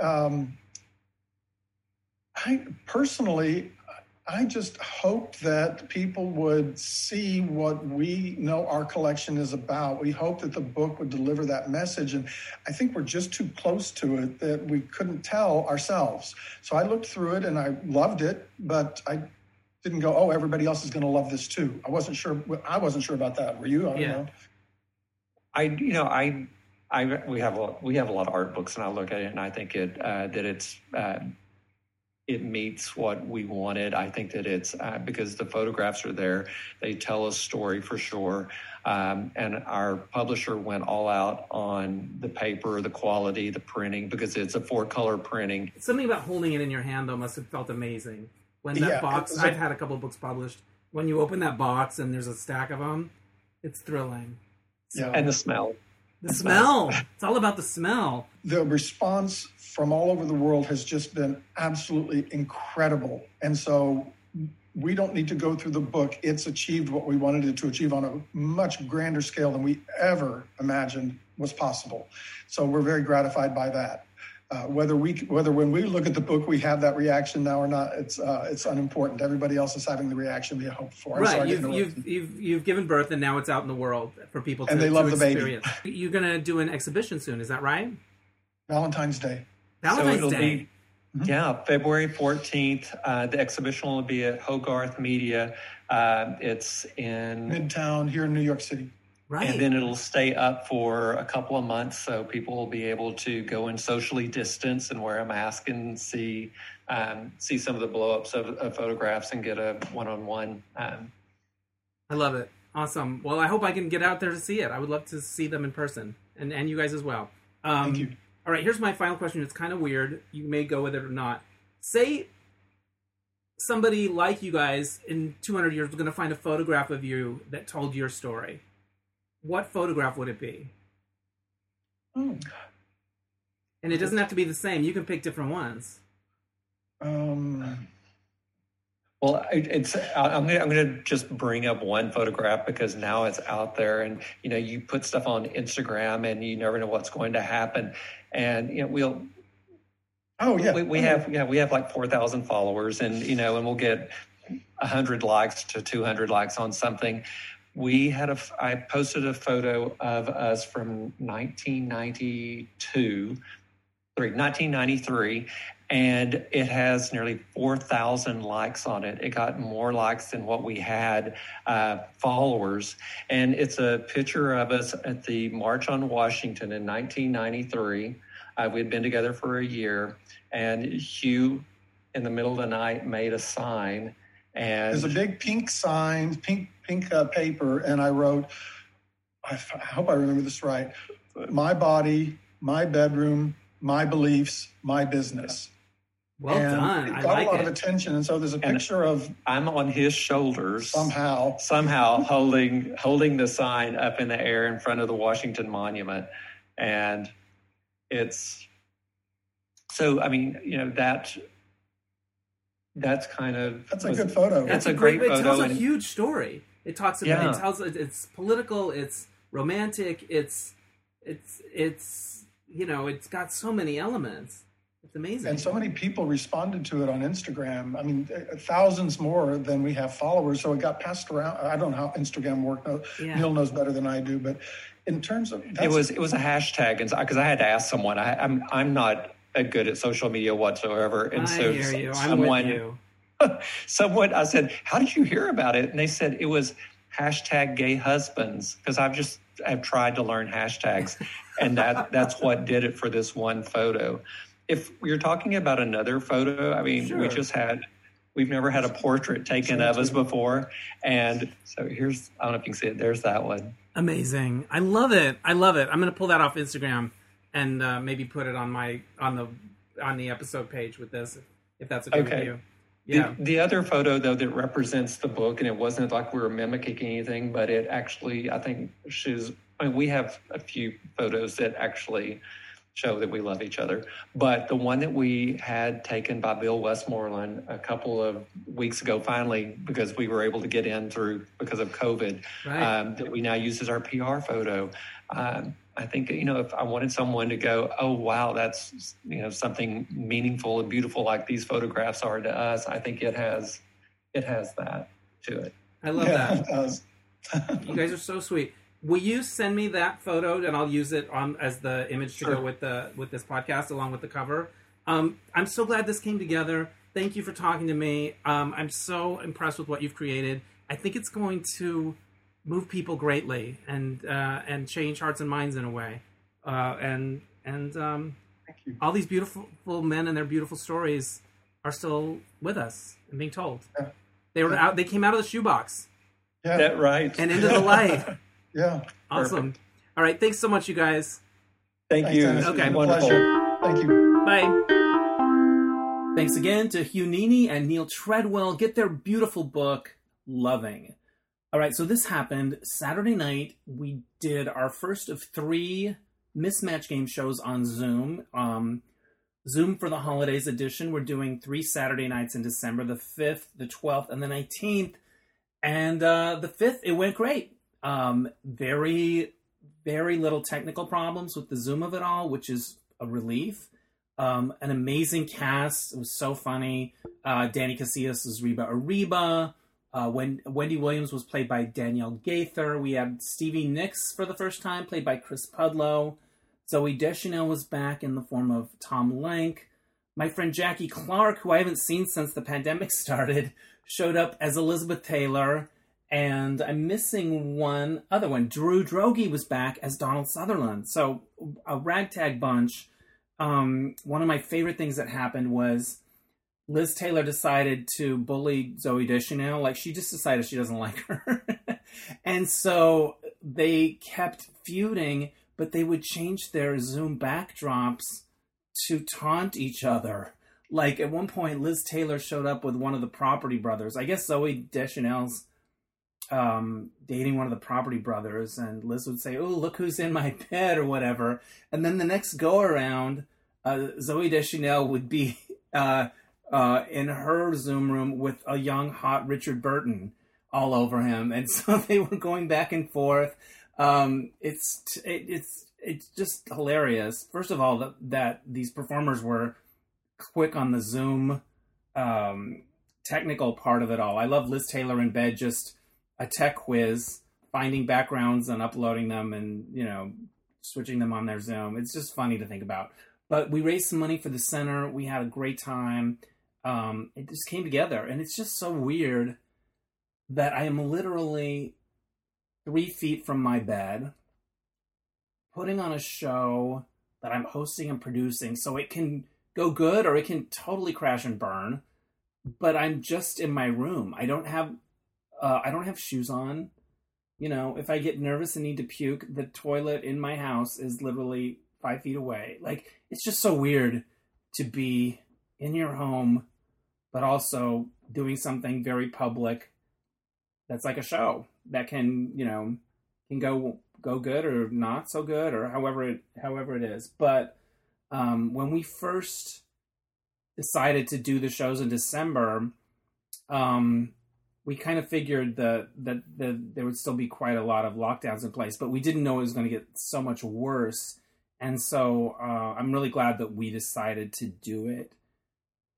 um, i personally i just hope that people would see what we know our collection is about. We hope that the book would deliver that message and i think we're just too close to it that we couldn't tell ourselves. So i looked through it and i loved it but i didn't go, oh, everybody else is going to love this too. I wasn't sure. I wasn't sure about that. Were you? I yeah. Know. I, you know, I, I, we have a we have a lot of art books, and I look at it, and I think it uh, that it's uh, it meets what we wanted. I think that it's uh, because the photographs are there; they tell a story for sure. Um, and our publisher went all out on the paper, the quality, the printing, because it's a four color printing. Something about holding it in your hand though must have felt amazing when that yeah, box i've had a couple of books published. When you open that box and there's a stack of them it's thrilling. So, yeah. And the smell. The smell. It's all about the smell. The response from all over the world has just been absolutely incredible. And so we don't need to go through the book. It's achieved what we wanted it to achieve on a much grander scale than we ever imagined was possible. So we're very gratified by that uh, whether we whether when we look at the book we have that reaction now or not it's uh, it's unimportant. Everybody else is having the reaction we hope for. I'm right you've, you've, you've, you've, given birth and now it's out in the world for people to, and they love to the experience. baby [laughs] you're going to do an exhibition soon is that right? Valentine's day. Valentine's so day. be, mm-hmm. yeah february 14th uh, the exhibition will be at hogarth media. Uh, it's in midtown here in new york city Right. And then it'll stay up for a couple of months, so people will be able to go and socially distance and wear a mask and see um, see some of the blowups of, of photographs and get a one on one. I love it. Awesome. Well, I hope I can get out there to see it. I would love to see them in person, and and you guys as well. Um, Thank you. All right. Here's my final question. It's kind of weird. You may go with it or not. Say somebody like you guys in 200 years was going to find a photograph of you that told your story what photograph would it be? Oh. And it doesn't have to be the same. You can pick different ones. Um. Well, it's I'm gonna, I'm gonna just bring up one photograph because now it's out there, and you know you put stuff on Instagram, and you never know what's going to happen, and you know we'll. Oh yeah, we, we oh, have yeah we have like four thousand followers, and you know, and we'll get hundred likes to two hundred likes on something, we had a. I posted a photo of us from 1992, three, 1993, and it has nearly 4,000 likes on it. It got more likes than what we had uh, followers. And it's a picture of us at the March on Washington in 1993. Uh, we'd been together for a year, and Hugh, in the middle of the night, made a sign. And there's a big pink sign, pink pink uh, paper, and I wrote. I, I hope I remember this right. My body, my bedroom, my beliefs, my business. Well and done. It got like a lot it. of attention, and so there's a picture and of I'm on his shoulders somehow, somehow [laughs] holding holding the sign up in the air in front of the Washington Monument, and it's so. I mean, you know that that's kind of that's a good photo. That's, a great, great It tells a huge story. It talks about yeah. it tells it's political, it's romantic, it's it's it's you know, it's got so many elements. It's amazing. And so many people responded to it on Instagram. I mean, uh, thousands more than we have followers. So it got passed around. I don't know how Instagram worked. Yeah. Neal knows better than I do. But in terms of it was it was a hashtag, and because I had to ask someone, I, I'm I'm not good at social media whatsoever, and I so hear you. someone. I'm with you. someone I said, "How did you hear about it?" And they said it was hashtag gay husbands because I've just I've tried to learn hashtags, and that that's what did it for this one photo if you're talking about another photo, I mean, sure. we just had, we've never had a portrait taken of us before. And so here's, I don't know if you can see it. There's that one. Amazing. I love it. I love it. I'm going to pull that off Instagram and uh, maybe put it on my, on the, on the episode page with this, if that's okay, okay. with you. Yeah. The, the, other photo though that represents the book, and it wasn't like we were mimicking anything, but it actually, I think she's. I mean, we have a few photos that actually show that we love each other. But the one that we had taken by Bill Westmoreland a couple of weeks ago, finally, because we were able to get in through because of COVID, right. um, that we now use as our PR photo. Um, I think you know if I wanted someone to go, oh wow, that's you know something meaningful and beautiful like these photographs are to us. I think it has it has that to it. I love yeah, that. [laughs] [laughs] you guys are so sweet. Will you send me that photo and I'll use it on as the image to sure. go with the with this podcast along with the cover? Um, I'm so glad this came together. Thank you for talking to me. Um, I'm so impressed with what you've created. I think it's going to move people greatly and uh, and change hearts and minds in a way. Uh, and and um, all these beautiful men and their beautiful stories are still with us and being told. Yeah. They were yeah. out. They came out of the shoebox. Yeah, that right. And into the light. [laughs] Yeah. Awesome. Perfect. All right. Thanks so much, you guys. Thank Thanks, you. Dennis. Okay. Wonderful. Pleasure. Thank you. Bye. Thanks again to Hugh Nini and Neal Treadwell. Get their beautiful book, Loving. All right. So this happened Saturday night. We did our first of three mismatch game shows on Zoom. Um, Zoom for the holidays edition. We're doing three Saturday nights in December, the 5th, the 12th, and the 19th. And uh, the 5th, it went great. Um, very, very little technical problems with the Zoom of it all, which is a relief. Um, an amazing cast. It was so funny. Uh, Danny Casillas is Reba Arriba. Uh, when Wendy Williams was played by Danielle Gaither. We had Stevie Nicks for the first time, played by Chris Pudlow. Zooey Deschanel was back in the form of Tom Lenk. My friend Jackie Clark, who I haven't seen since the pandemic [laughs] started, showed up as Elizabeth Taylor and I'm missing one other one. Drew Droege was back as Donald Sutherland. So a ragtag bunch. Um, one of my favorite things that happened was Liz Taylor decided to bully Zooey Deschanel. Like she just decided she doesn't like her, [laughs] and so they kept feuding. But they would change their Zoom backdrops to taunt each other. Like at one point, Liz Taylor showed up with one of the Property Brothers. I guess Zooey Deschanel's um, dating one of the property brothers, and Liz would say, "Oh, look who's in my [laughs] bed" or whatever. And then the next go around, uh, Zooey Deschanel would be [laughs] uh, uh, in her Zoom room with a young, hot Richard Burton all over him, and [laughs] so they were going back and forth. Um, it's it, it's it's just hilarious. First of all, that, that these performers were quick on the Zoom um, technical part of it all. I love Liz Taylor in bed just a tech quiz finding backgrounds and uploading them and you know switching them on their Zoom. It's just funny to think about. But we raised some money for the center. We had a great time. Um, it just came together, and it's just so weird that I am literally three feet from my bed, putting on a show that I'm hosting and producing, so it can go good or it can totally crash and burn. But I'm just in my room. I don't have uh, I don't have shoes on. You know, if I get nervous and need to puke, the toilet in my house is literally five feet away. Like it's just so weird to be in your home, but also doing something very public that's like a show that can you know can go go good or not so good or however it however it is. But um, when we first decided to do the shows in December, um, we kind of figured that, that that there would still be quite a lot of lockdowns in place, but we didn't know it was going to get so much worse. And so uh, I'm really glad that we decided to do it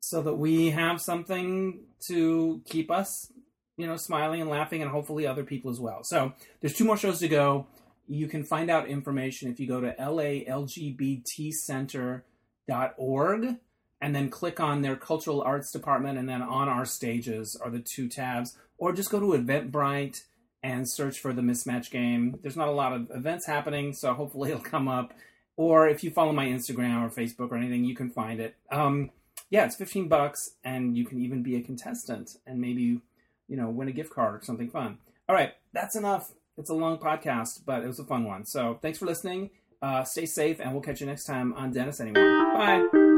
so that we have something to keep us you know, smiling and laughing, and hopefully other people as well. So there's two more shows to go. You can find out information if you go to lalgbtcenter.org and then click on their cultural arts department, and then on our stages are the two tabs, or just go to Eventbrite and search for the mismatch game. There's not a lot of events happening, so hopefully it'll come up. Or if you follow my Instagram or Facebook or anything, you can find it. Um, yeah, it's 15 bucks, and you can even be a contestant and maybe you know, win a gift card or something fun. All right, that's enough. It's a long podcast, but it was a fun one. So thanks for listening. Uh, stay safe, and we'll catch you next time on Dennis Anyone. Bye.